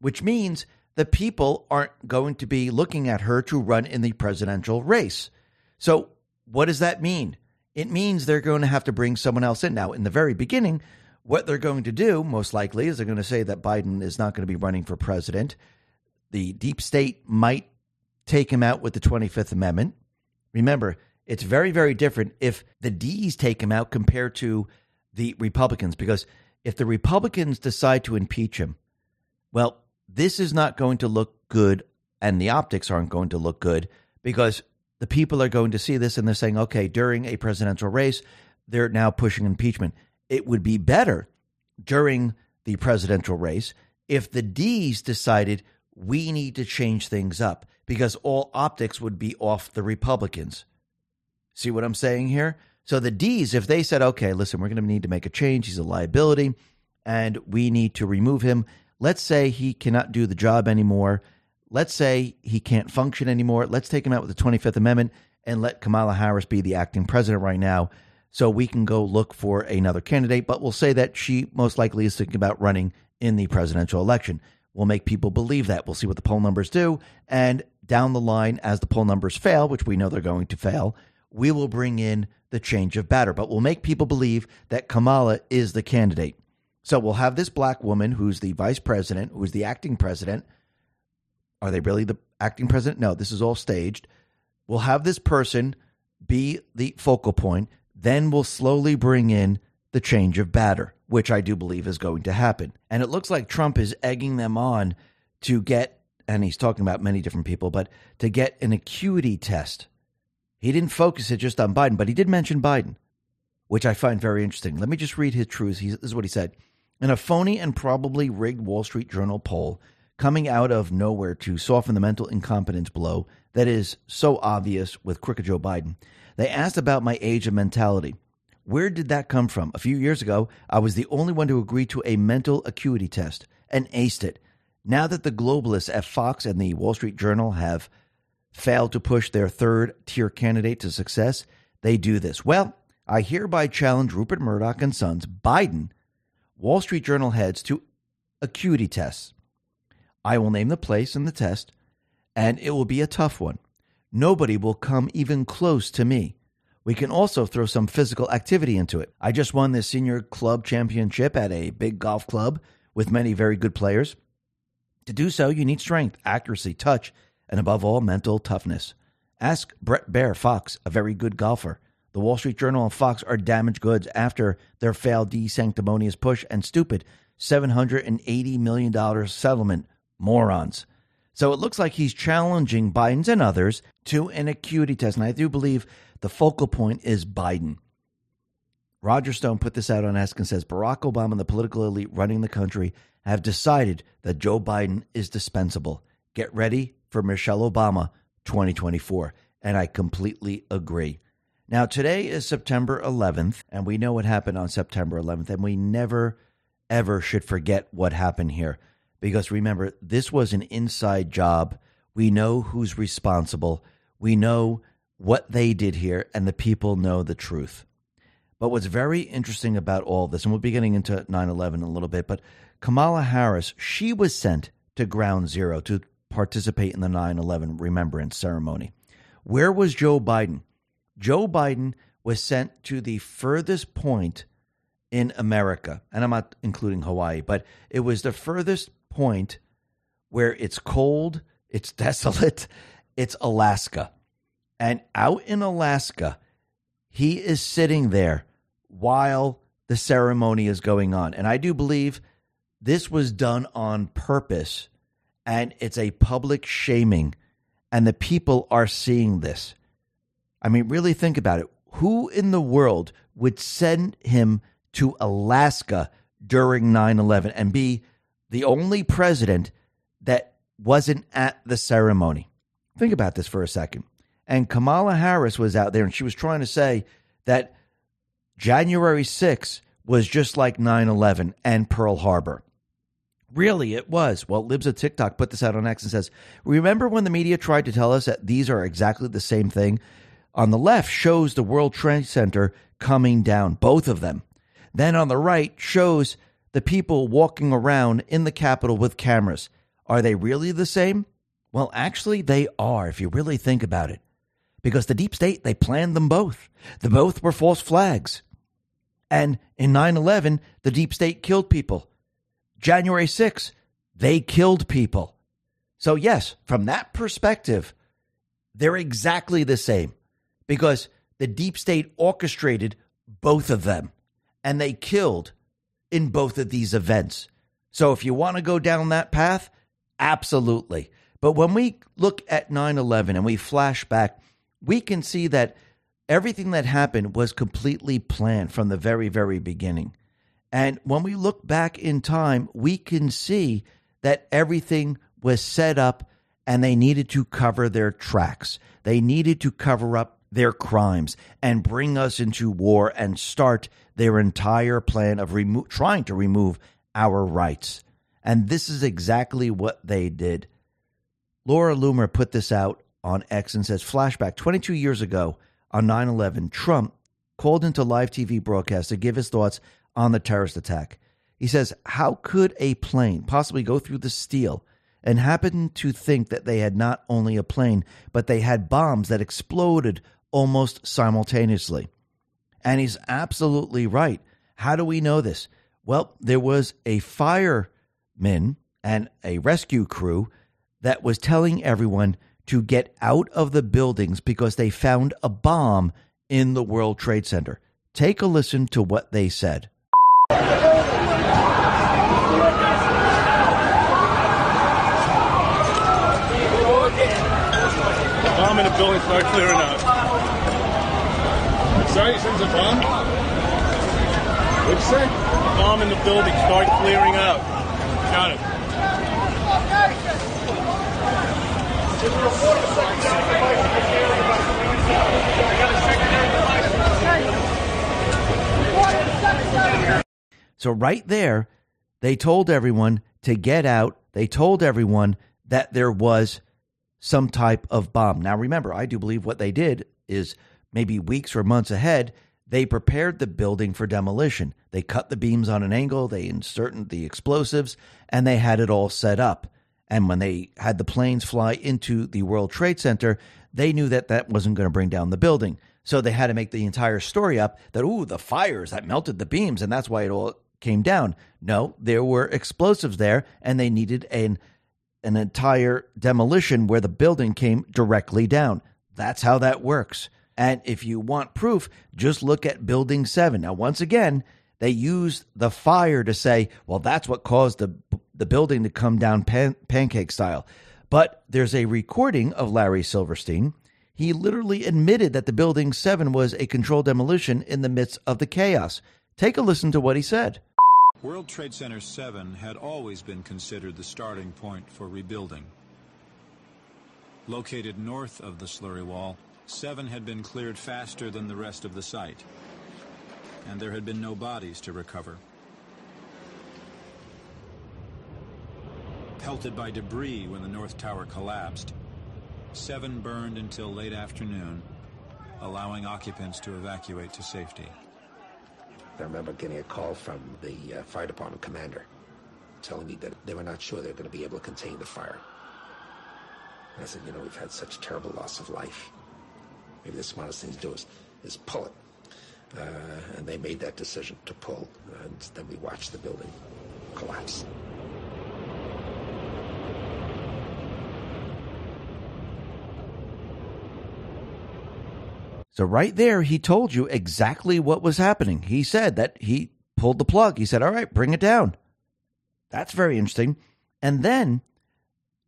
which means the people aren't going to be looking at her to run in the presidential race. So what does that mean? It means they're going to have to bring someone else in. Now, in the very beginning, what they're going to do, most likely, is they're going to say that Biden is not going to be running for president. The deep state might take him out with the 25th Amendment. Remember, It's very, very different if the D's take him out compared to the Republicans. Because if the Republicans decide to impeach him, well, this is not going to look good, and the optics aren't going to look good because the people are going to see this and they're saying, okay, during a presidential race, they're now pushing impeachment. It would be better during the presidential race if the D's decided we need to change things up because all optics would be off the Republicans. See what I'm saying here? So the D's, if they said, okay, listen, we're going to need to make a change, he's a liability, and we need to remove him. Let's say he cannot do the job anymore. Let's say he can't function anymore. Let's take him out with the 25th Amendment and let Kamala Harris be the acting president right now so we can go look for another candidate. But we'll say that she most likely is thinking about running in the presidential election. We'll make people believe that. We'll see what the poll numbers do. And down the line, as the poll numbers fail, which we know they're going to fail, we will bring in the change of batter. But we'll make people believe that Kamala is the candidate. So we'll have this black woman who's the vice president, who's the acting president. Are they really the acting president? No, this is all staged. We'll have this person be the focal point. Then we'll slowly bring in the change of batter, which I do believe is going to happen. And it looks like Trump is egging them on to get, and he's talking about many different people, but to get an acuity test. He didn't focus it just on Biden, but he did mention Biden, which I find very interesting. Let me just read his truths. this is what he said. In a phony and probably rigged Wall Street Journal poll coming out of nowhere to soften the mental incompetence blow that is so obvious with crooked Joe Biden, they asked about my age and mentality. Where did that come from? A few years ago, I was the only one to agree to a mental acuity test and aced it. Now that the globalists at Fox and the Wall Street Journal have failed to push their third tier candidate to success, they do this. Well, I hereby challenge Rupert Murdoch and Sons, Biden, Wall Street Journal heads to acuity tests. I will name the place and the test, and it will be a tough one. Nobody will come even close to me. We can also throw some physical activity into it. I just won the senior club championship at a big golf club with many very good players. To do so, you need strength, accuracy, touch, and above all, mental toughness. Ask Bret Baier Fox, a very good golfer. The Wall Street Journal and Fox are damaged goods after their failed de-sanctimonious push and stupid $780 million settlement. Morons. So it looks like he's challenging Biden's and others to an acuity test. And I do believe the focal point is Biden. Roger Stone put this out on X and says Barack Obama and the political elite running the country have decided that Joe Biden is dispensable. Get ready for Michelle Obama 2024. And I completely agree. Now, today is September 11th, and we know what happened on September 11th, and we never, ever should forget what happened here. Because remember, this was an inside job. We know who's responsible. We know what they did here, and the people know the truth. But what's very interesting about all this, and we'll be getting into 9 11 a little bit, but Kamala Harris, she was sent to ground zero to participate in the 9 11 remembrance ceremony. Where was Joe Biden? Joe Biden was sent to the furthest point in America, and I'm not including Hawaii, but it was the furthest point where it's cold, it's *laughs* desolate, it's Alaska. And out in Alaska, he is sitting there while the ceremony is going on. And I do believe this was done on purpose and it's a public shaming. And the people are seeing this. I mean, really think about it. Who in the world would send him to Alaska during 9 11 and be the only president that wasn't at the ceremony? Think about this for a second. And Kamala Harris was out there and she was trying to say that January 6th was just like 9 11 and Pearl Harbor. Really, it was. Well, Libs of TikTok put this out on X and says, Remember when the media tried to tell us that these are exactly the same thing? On the left shows the World Trade Center coming down, both of them. Then on the right shows the people walking around in the Capitol with cameras. Are they really the same? Well, actually, they are, if you really think about it because the deep state, they planned them both. The both were false flags. And in 9 11, the deep state killed people. January 6th, they killed people. So, yes, from that perspective, they're exactly the same. because the deep state orchestrated both of them and they killed in both of these events. So if you want to go down that path, absolutely. But when we look at 9 11 and we flash back, we can see that everything that happened was completely planned from the very, very beginning. And when we look back in time, we can see that everything was set up and they needed to cover their tracks. They needed to cover up their crimes and bring us into war and start their entire plan of remo- trying to remove our rights. And this is exactly what they did. Laura Loomer put this out on X and says flashback 22 years ago on 9 11, Trump called into live TV broadcast to give his thoughts on the terrorist attack. He says, How could a plane possibly go through the steel and happen to think that they had not only a plane, but they had bombs that exploded almost simultaneously? And he's absolutely right. How do we know this? Well, there was a fireman and a rescue crew that was telling everyone to get out of the buildings because they found a bomb in the World Trade Center. Take a listen to what they said. Bomb in the building, start clearing out. Sorry, you said a bomb? What'd you say? Bomb in the building, start clearing out. Got it. So, right there, they told everyone to get out. They told everyone that there was some type of bomb. Now, remember, I do believe what they did is maybe weeks or months ahead, they prepared the building for demolition. They cut the beams on an angle, they inserted the explosives, and they had it all set up. And when they had the planes fly into the World Trade Center, they knew that that wasn't going to bring down the building. So they had to make the entire story up that, ooh, the fires that melted the beams, and that's why it all came down. No, there were explosives there, and they needed an an entire demolition where the building came directly down. That's how that works. And if you want proof, just look at Building 7. Now, once again, they used the fire to say, well, that's what caused the, the building to come down pan- pancake style. But there's a recording of Larry Silverstein. He literally admitted that the Building 7 was a controlled demolition in the midst of the chaos. Take a listen to what he said. World Trade Center 7 had always been considered the starting point for rebuilding. Located north of the slurry wall, 7 had been cleared faster than the rest of the site, and there had been no bodies to recover. Pelted by debris when the North Tower collapsed, 7 burned until late afternoon, allowing occupants to evacuate to safety. I remember getting a call from the uh, fire department commander telling me that they were not sure they were going to be able to contain the fire. I said, you know, we've had such terrible loss of life. Maybe the smartest thing to do is, is pull it. Uh, and they made that decision to pull, and then we watched the building collapse. So, right there, he told you exactly what was happening. He said that he pulled the plug. He said, All right, bring it down. That's very interesting. And then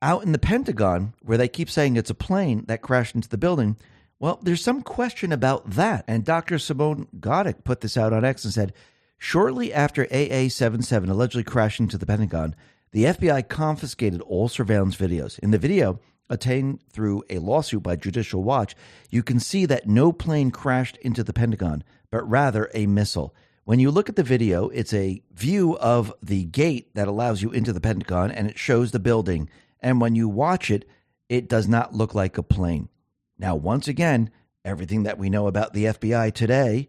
out in the Pentagon, where they keep saying it's a plane that crashed into the building, well, there's some question about that. And Dr. Simone Goddick put this out on X and said, Shortly after AA 77 allegedly crashed into the Pentagon, the FBI confiscated all surveillance videos. In the video, attained through a lawsuit by Judicial Watch, you can see that no plane crashed into the Pentagon, but rather a missile. When you look at the video, it's a view of the gate that allows you into the Pentagon and it shows the building. And when you watch it, it does not look like a plane. Now, once again, everything that we know about the FBI today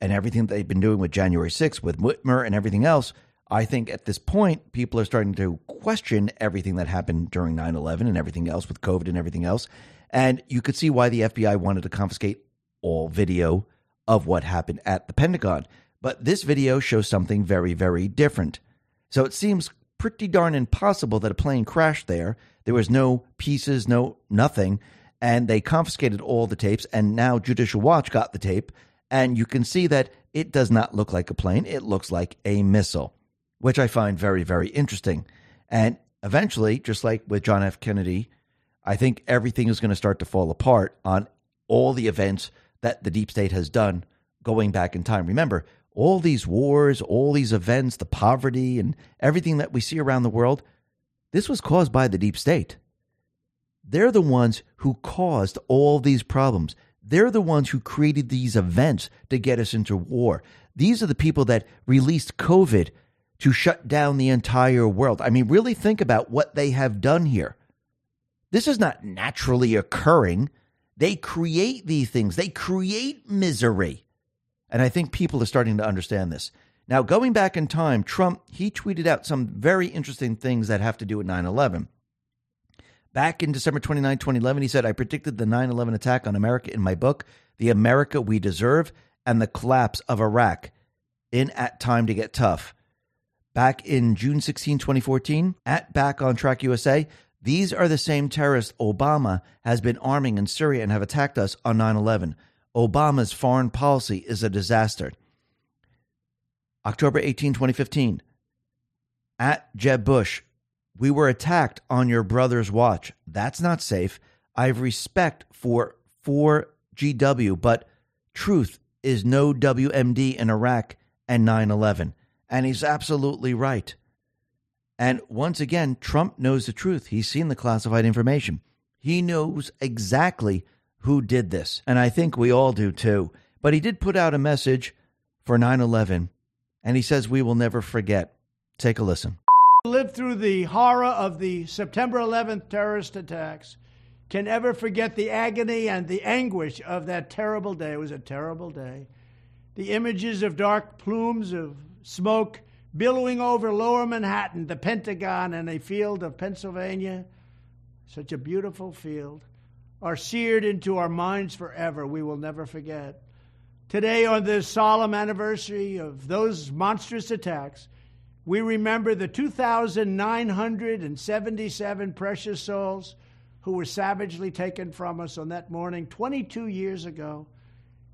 and everything they've been doing with January 6th, with Whitmer and everything else, I think at this point, people are starting to question everything that happened during 9 11 and everything else with COVID and everything else. And you could see why the FBI wanted to confiscate all video of what happened at the Pentagon. But this video shows something very, very different. So it seems pretty darn impossible that a plane crashed there. There was no pieces, no nothing. And they confiscated all the tapes. And now Judicial Watch got the tape, and you can see that it does not look like a plane; it looks like a missile, which I find very, very interesting. And eventually, just like with John F. Kennedy, I think everything is going to start to fall apart on all the events that the deep state has done going back in time. Remember, all these wars, all these events, the poverty, and everything that we see around the world, this was caused by the deep state. They're the ones who caused all these problems. They're the ones who created these events to get us into war. These are the people that released COVID to shut down the entire world. I mean, really think about what they have done here. This is not naturally occurring. They create these things, they create misery. And I think people are starting to understand this. Now, going back in time, Trump, he tweeted out some very interesting things that have to do with 9 11. Back in December 29, 2011, he said, I predicted the 9 11 attack on America in my book, The America We Deserve, and the collapse of Iraq in At Time to Get Tough. Back in June 16, 2014, at Back on Track USA, these are the same terrorists Obama has been arming in Syria and have attacked us on 9 11. Obama's foreign policy is a disaster. October 18, 2015. At Jeb Bush, we were attacked on your brother's watch. That's not safe. I have respect for 4GW, but truth is no WMD in Iraq and 9 11. And he's absolutely right. And once again, Trump knows the truth. He's seen the classified information. He knows exactly who did this. And I think we all do too. But he did put out a message for 9 11, and he says, We will never forget. Take a listen. Who lived through the horror of the September 11th terrorist attacks can ever forget the agony and the anguish of that terrible day. It was a terrible day. The images of dark plumes of smoke billowing over lower Manhattan, the Pentagon, and a field of Pennsylvania, such a beautiful field are seared into our minds forever. We will never forget. Today, on this solemn anniversary of those monstrous attacks, we remember the 2,977 precious souls who were savagely taken from us on that morning 22 years ago,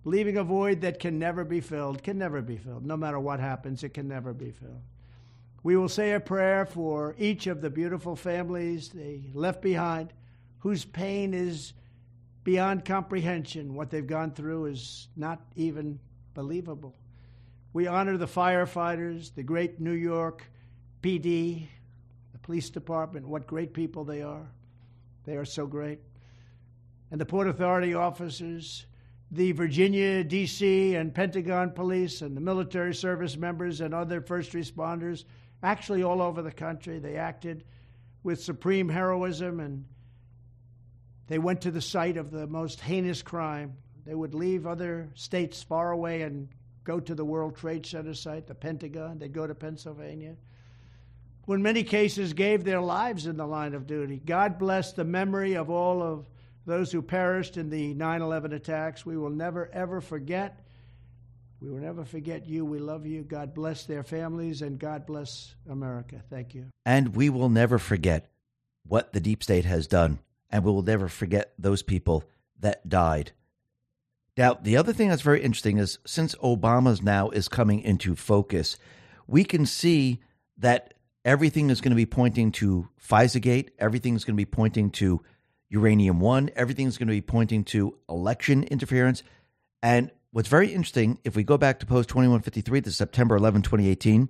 leaving a void that can never be filled, can never be filled. No matter what happens, it can never be filled. We will say a prayer for each of the beautiful families they left behind, whose pain is beyond comprehension. What they've gone through is not even believable. We honor the firefighters, the great New York PD, the police department, what great people they are. They are so great. And the Port Authority officers, the Virginia, D.C., and Pentagon police, and the military service members and other first responders, actually all over the country. They acted with supreme heroism and they went to the site of the most heinous crime. They would leave other states far away and go to the World Trade Center site, the Pentagon. They'd go to Pennsylvania. Who, in many cases, gave their lives in the line of duty. God bless the memory of all of those who perished in the 9 11 attacks. We will never, ever forget. We will never forget you. We love you. God bless their families and God bless America. Thank you. And we will never forget what the deep state has done and we will never forget those people that died. Now, the other thing that's very interesting is since Obama's now is coming into focus, we can see that everything is going to be pointing to FISAgate, everything is going to be pointing to Uranium One, everything is going to be pointing to election interference. And what's very interesting, if we go back to post 2153, the September 11, 2018,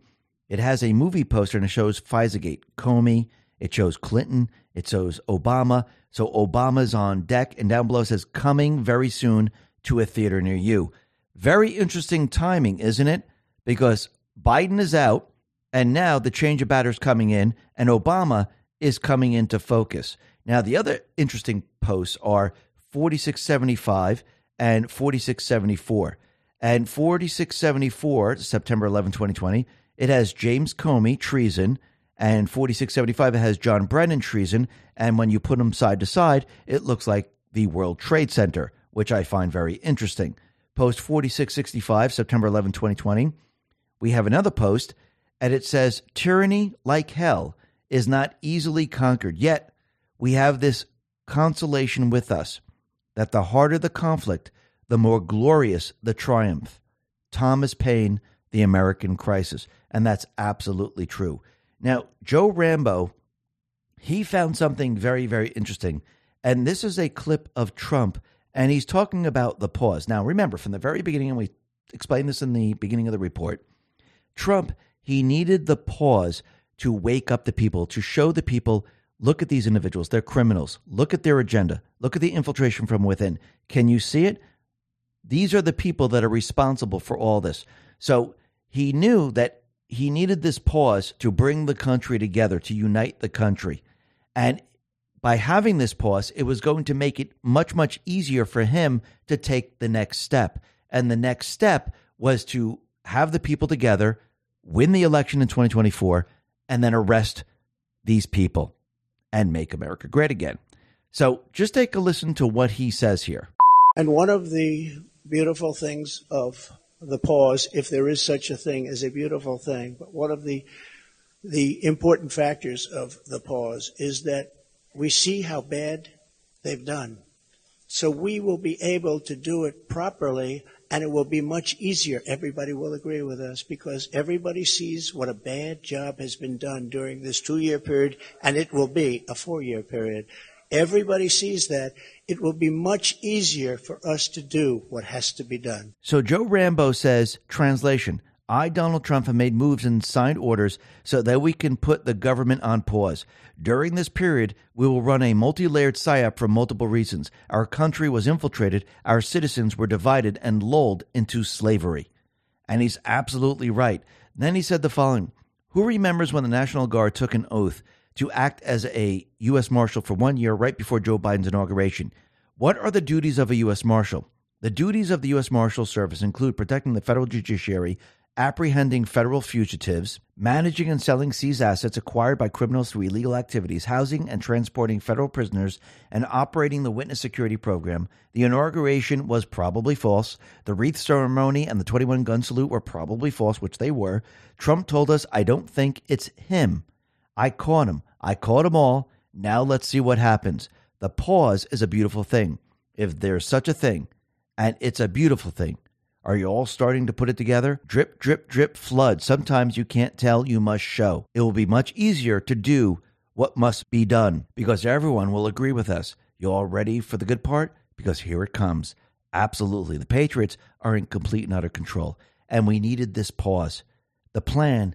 it has a movie poster and it shows FISAgate, Comey, it shows Clinton, it shows Obama. So Obama's on deck, and down below says coming very soon to a theater near you. Very interesting timing, isn't it? Because Biden is out, and now the change of batters coming in, and Obama is coming into focus. Now, the other interesting posts are 4675 and 4674. And 4674, September 11, 2020, it has James Comey, treason, and 4675 it has John Brennan treason. And when you put them side to side, it looks like the World Trade Center, which I find very interesting. Post 4665, September 11, 2020, we have another post, and it says, Tyranny like hell is not easily conquered. Yet we have this consolation with us. that the harder the conflict, the more glorious the triumph. Thomas Paine, The American Crisis. And that's absolutely true. Now, Joe Rambo, he found something very, very interesting. And this is a clip of Trump, and he's talking about the pause. Now, remember, from the very beginning, and we explained this in the beginning of the report, Trump, he needed the pause to wake up the people, to show the people look at these individuals. They're criminals. Look at their agenda. Look at the infiltration from within. Can you see it? These are the people that are responsible for all this. So he knew that he needed this pause to bring the country together, to unite the country. And by having this pause, it was going to make it much, much easier for him to take the next step. And the next step was to have the people together, win the election in 2024, and then arrest these people and make America great again. So just take a listen to what he says here. And one of the beautiful things of the pause, if there is such a thing as a beautiful thing, but one of the the important factors of the pause is that we see how bad they've done. So we will be able to do it properly and it will be much easier. Everybody will agree with us because everybody sees what a bad job has been done during this two year period and it will be a four year period. Everybody sees that. It will be much easier for us to do what has to be done. So Joe Rambo says, translation, I, Donald Trump, have made moves and signed orders so that we can put the government on pause. During this period, we will run a multi layered psyop for multiple reasons. Our country was infiltrated, our citizens were divided and lulled into slavery. And he's absolutely right. Then he said the following Who remembers when the National Guard took an oath to act as a U.S. Marshal for one year right before Joe Biden's inauguration? What are the duties of a U.S. Marshal? The duties of the U.S. Marshal Service include protecting the federal judiciary, apprehending federal fugitives, managing and selling seized assets acquired by criminals through illegal activities, housing and transporting federal prisoners, and operating the witness security program. The inauguration was probably false. The wreath ceremony and the 21 gun salute were probably false, which they were. Trump told us, I don't think it's him. I caught him. I caught them all. Now let's see what happens. The pause is a beautiful thing. If there's such a thing, and it's a beautiful thing. Are you all starting to put it together? Drip, drip, drip, flood. Sometimes you can't tell, you must show. It will be much easier to do what must be done because everyone will agree with us. You all ready for the good part? Because here it comes. Absolutely. The Patriots are in complete and utter control, and we needed this pause. The plan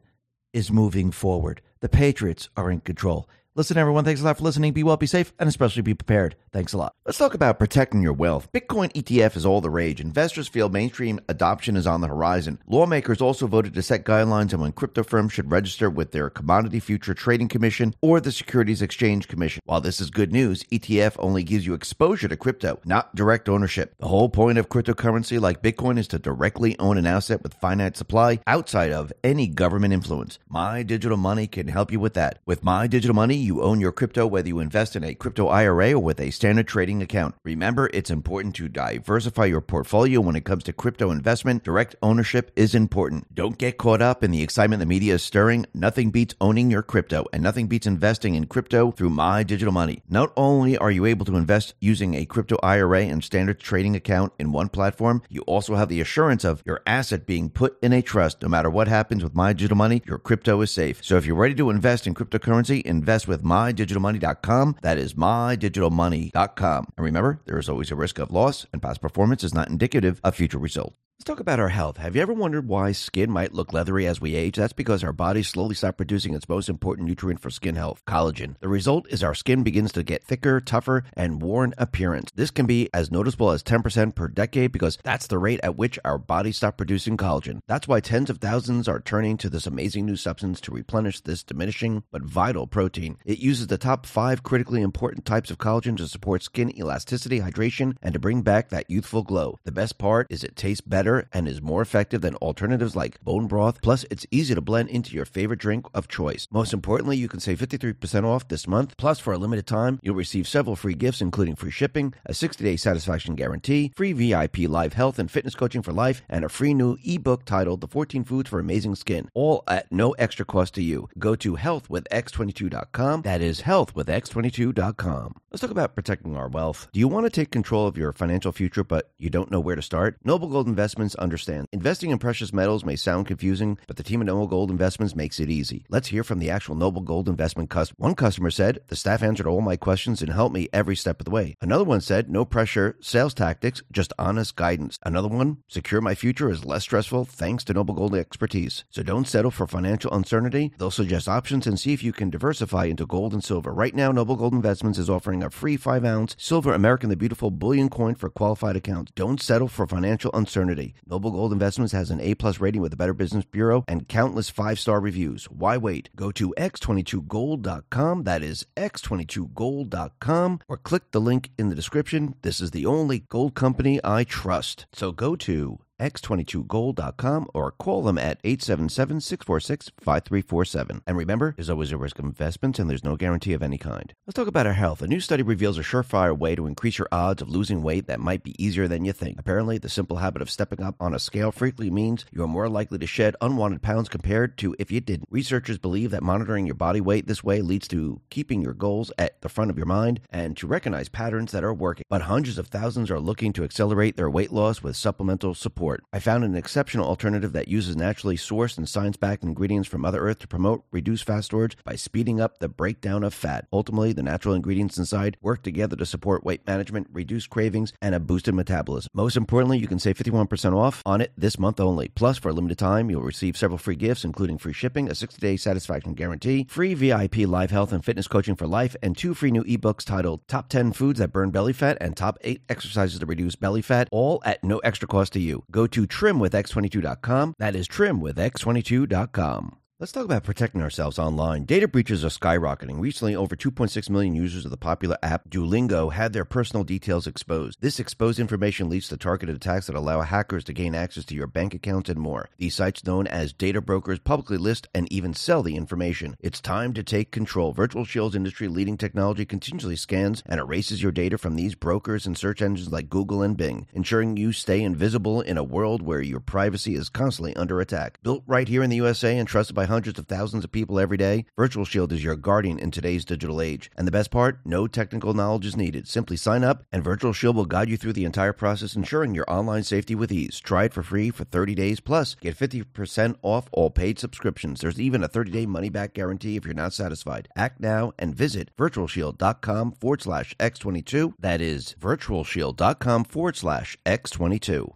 is moving forward. The Patriots are in control. Listen, everyone, thanks a lot for listening. Be well, be safe, and especially be prepared. Thanks a lot. Let's talk about protecting your wealth. Bitcoin ETF is all the rage. Investors feel mainstream adoption is on the horizon. Lawmakers also voted to set guidelines on when crypto firms should register with their Commodity Future Trading Commission or the Securities Exchange Commission. While this is good news, ETF only gives you exposure to crypto, not direct ownership. The whole point of cryptocurrency like Bitcoin is to directly own an asset with finite supply outside of any government influence. My Digital Money can help you with that. With My Digital Money, you own your crypto whether you invest in a crypto IRA or with a standard trading account. Remember, it's important to diversify your portfolio when it comes to crypto investment. Direct ownership is important. Don't get caught up in the excitement the media is stirring. Nothing beats owning your crypto, and nothing beats investing in crypto through My Digital Money. Not only are you able to invest using a crypto IRA and standard trading account in one platform, you also have the assurance of your asset being put in a trust. No matter what happens with My Digital Money, your crypto is safe. So if you're ready to invest in cryptocurrency, invest with mydigitalmoney.com. That is mydigitalmoney.com. And remember, there is always a risk of loss, and past performance is not indicative of future results. Let's talk about our health. Have you ever wondered why skin might look leathery as we age? That's because our bodies slowly stop producing its most important nutrient for skin health, collagen. The result is our skin begins to get thicker, tougher, and worn appearance. This can be as noticeable as 10% per decade because that's the rate at which our bodies stop producing collagen. That's why tens of thousands are turning to this amazing new substance to replenish this diminishing but vital protein. It uses the top five critically important types of collagen to support skin elasticity, hydration, and to bring back that youthful glow. The best part is it tastes better and is more effective than alternatives like bone broth. Plus, it's easy to blend into your favorite drink of choice. Most importantly, you can save 53% off this month. Plus, for a limited time, you'll receive several free gifts, including free shipping, a 60 day satisfaction guarantee, free VIP live health and fitness coaching for life, and a free new ebook titled The 14 Foods for Amazing Skin, all at no extra cost to you. Go to healthwithx22.com. That is healthwithx22.com. Let's talk about protecting our wealth. Do you want to take control of your financial future, but you don't know where to start? Noble Gold Investments understand. Investing in precious metals may sound confusing, but the team at Noble Gold Investments makes it easy. Let's hear from the actual Noble Gold Investment customer. One customer said, The staff answered all my questions and helped me every step of the way. Another one said, No pressure, sales tactics, just honest guidance. Another one, Secure my future is less stressful thanks to Noble Gold expertise. So don't settle for financial uncertainty. They'll suggest options and see if you can diversify into gold and silver. Right now, Noble Gold Investments is offering a free 5 ounce silver American the Beautiful bullion coin for qualified accounts. Don't settle for financial uncertainty. Noble Gold Investments has an A plus rating with the Better Business Bureau and countless five star reviews. Why wait? Go to x22gold.com. That is x22gold.com or click the link in the description. This is the only gold company I trust. So go to x22gold.com or call them at 877-646-5347. And remember, there's always a risk of investments and there's no guarantee of any kind. Let's talk about our health. A new study reveals a surefire way to increase your odds of losing weight that might be easier than you think. Apparently, the simple habit of stepping up on a scale frequently means you are more likely to shed unwanted pounds compared to if you didn't. Researchers believe that monitoring your body weight this way leads to keeping your goals at the front of your mind and to recognize patterns that are working. But hundreds of thousands are looking to accelerate their weight loss with supplemental support. I found an exceptional alternative that uses naturally sourced and science backed ingredients from Mother Earth to promote reduced fat storage by speeding up the breakdown of fat. Ultimately, the natural ingredients inside work together to support weight management, reduce cravings, and a boosted metabolism. Most importantly, you can save 51% off on it this month only. Plus, for a limited time, you'll receive several free gifts, including free shipping, a 60 day satisfaction guarantee, free VIP live health and fitness coaching for life, and two free new ebooks titled Top 10 Foods That Burn Belly Fat and Top 8 Exercises to Reduce Belly Fat, all at no extra cost to you. Go to trimwithx22.com. That is trimwithx22.com. Let's talk about protecting ourselves online. Data breaches are skyrocketing. Recently, over 2.6 million users of the popular app Duolingo had their personal details exposed. This exposed information leads to targeted attacks that allow hackers to gain access to your bank accounts and more. These sites, known as data brokers, publicly list and even sell the information. It's time to take control. Virtual Shield's industry leading technology continually scans and erases your data from these brokers and search engines like Google and Bing, ensuring you stay invisible in a world where your privacy is constantly under attack. Built right here in the USA and trusted by hundreds of thousands of people every day, Virtual Shield is your guardian in today's digital age. And the best part, no technical knowledge is needed. Simply sign up, and Virtual Shield will guide you through the entire process, ensuring your online safety with ease. Try it for free for 30 days, plus get 50% off all paid subscriptions. There's even a 30-day money-back guarantee if you're not satisfied. Act now and visit virtualshield.com forward slash x22. That is virtualshield.com forward slash x22.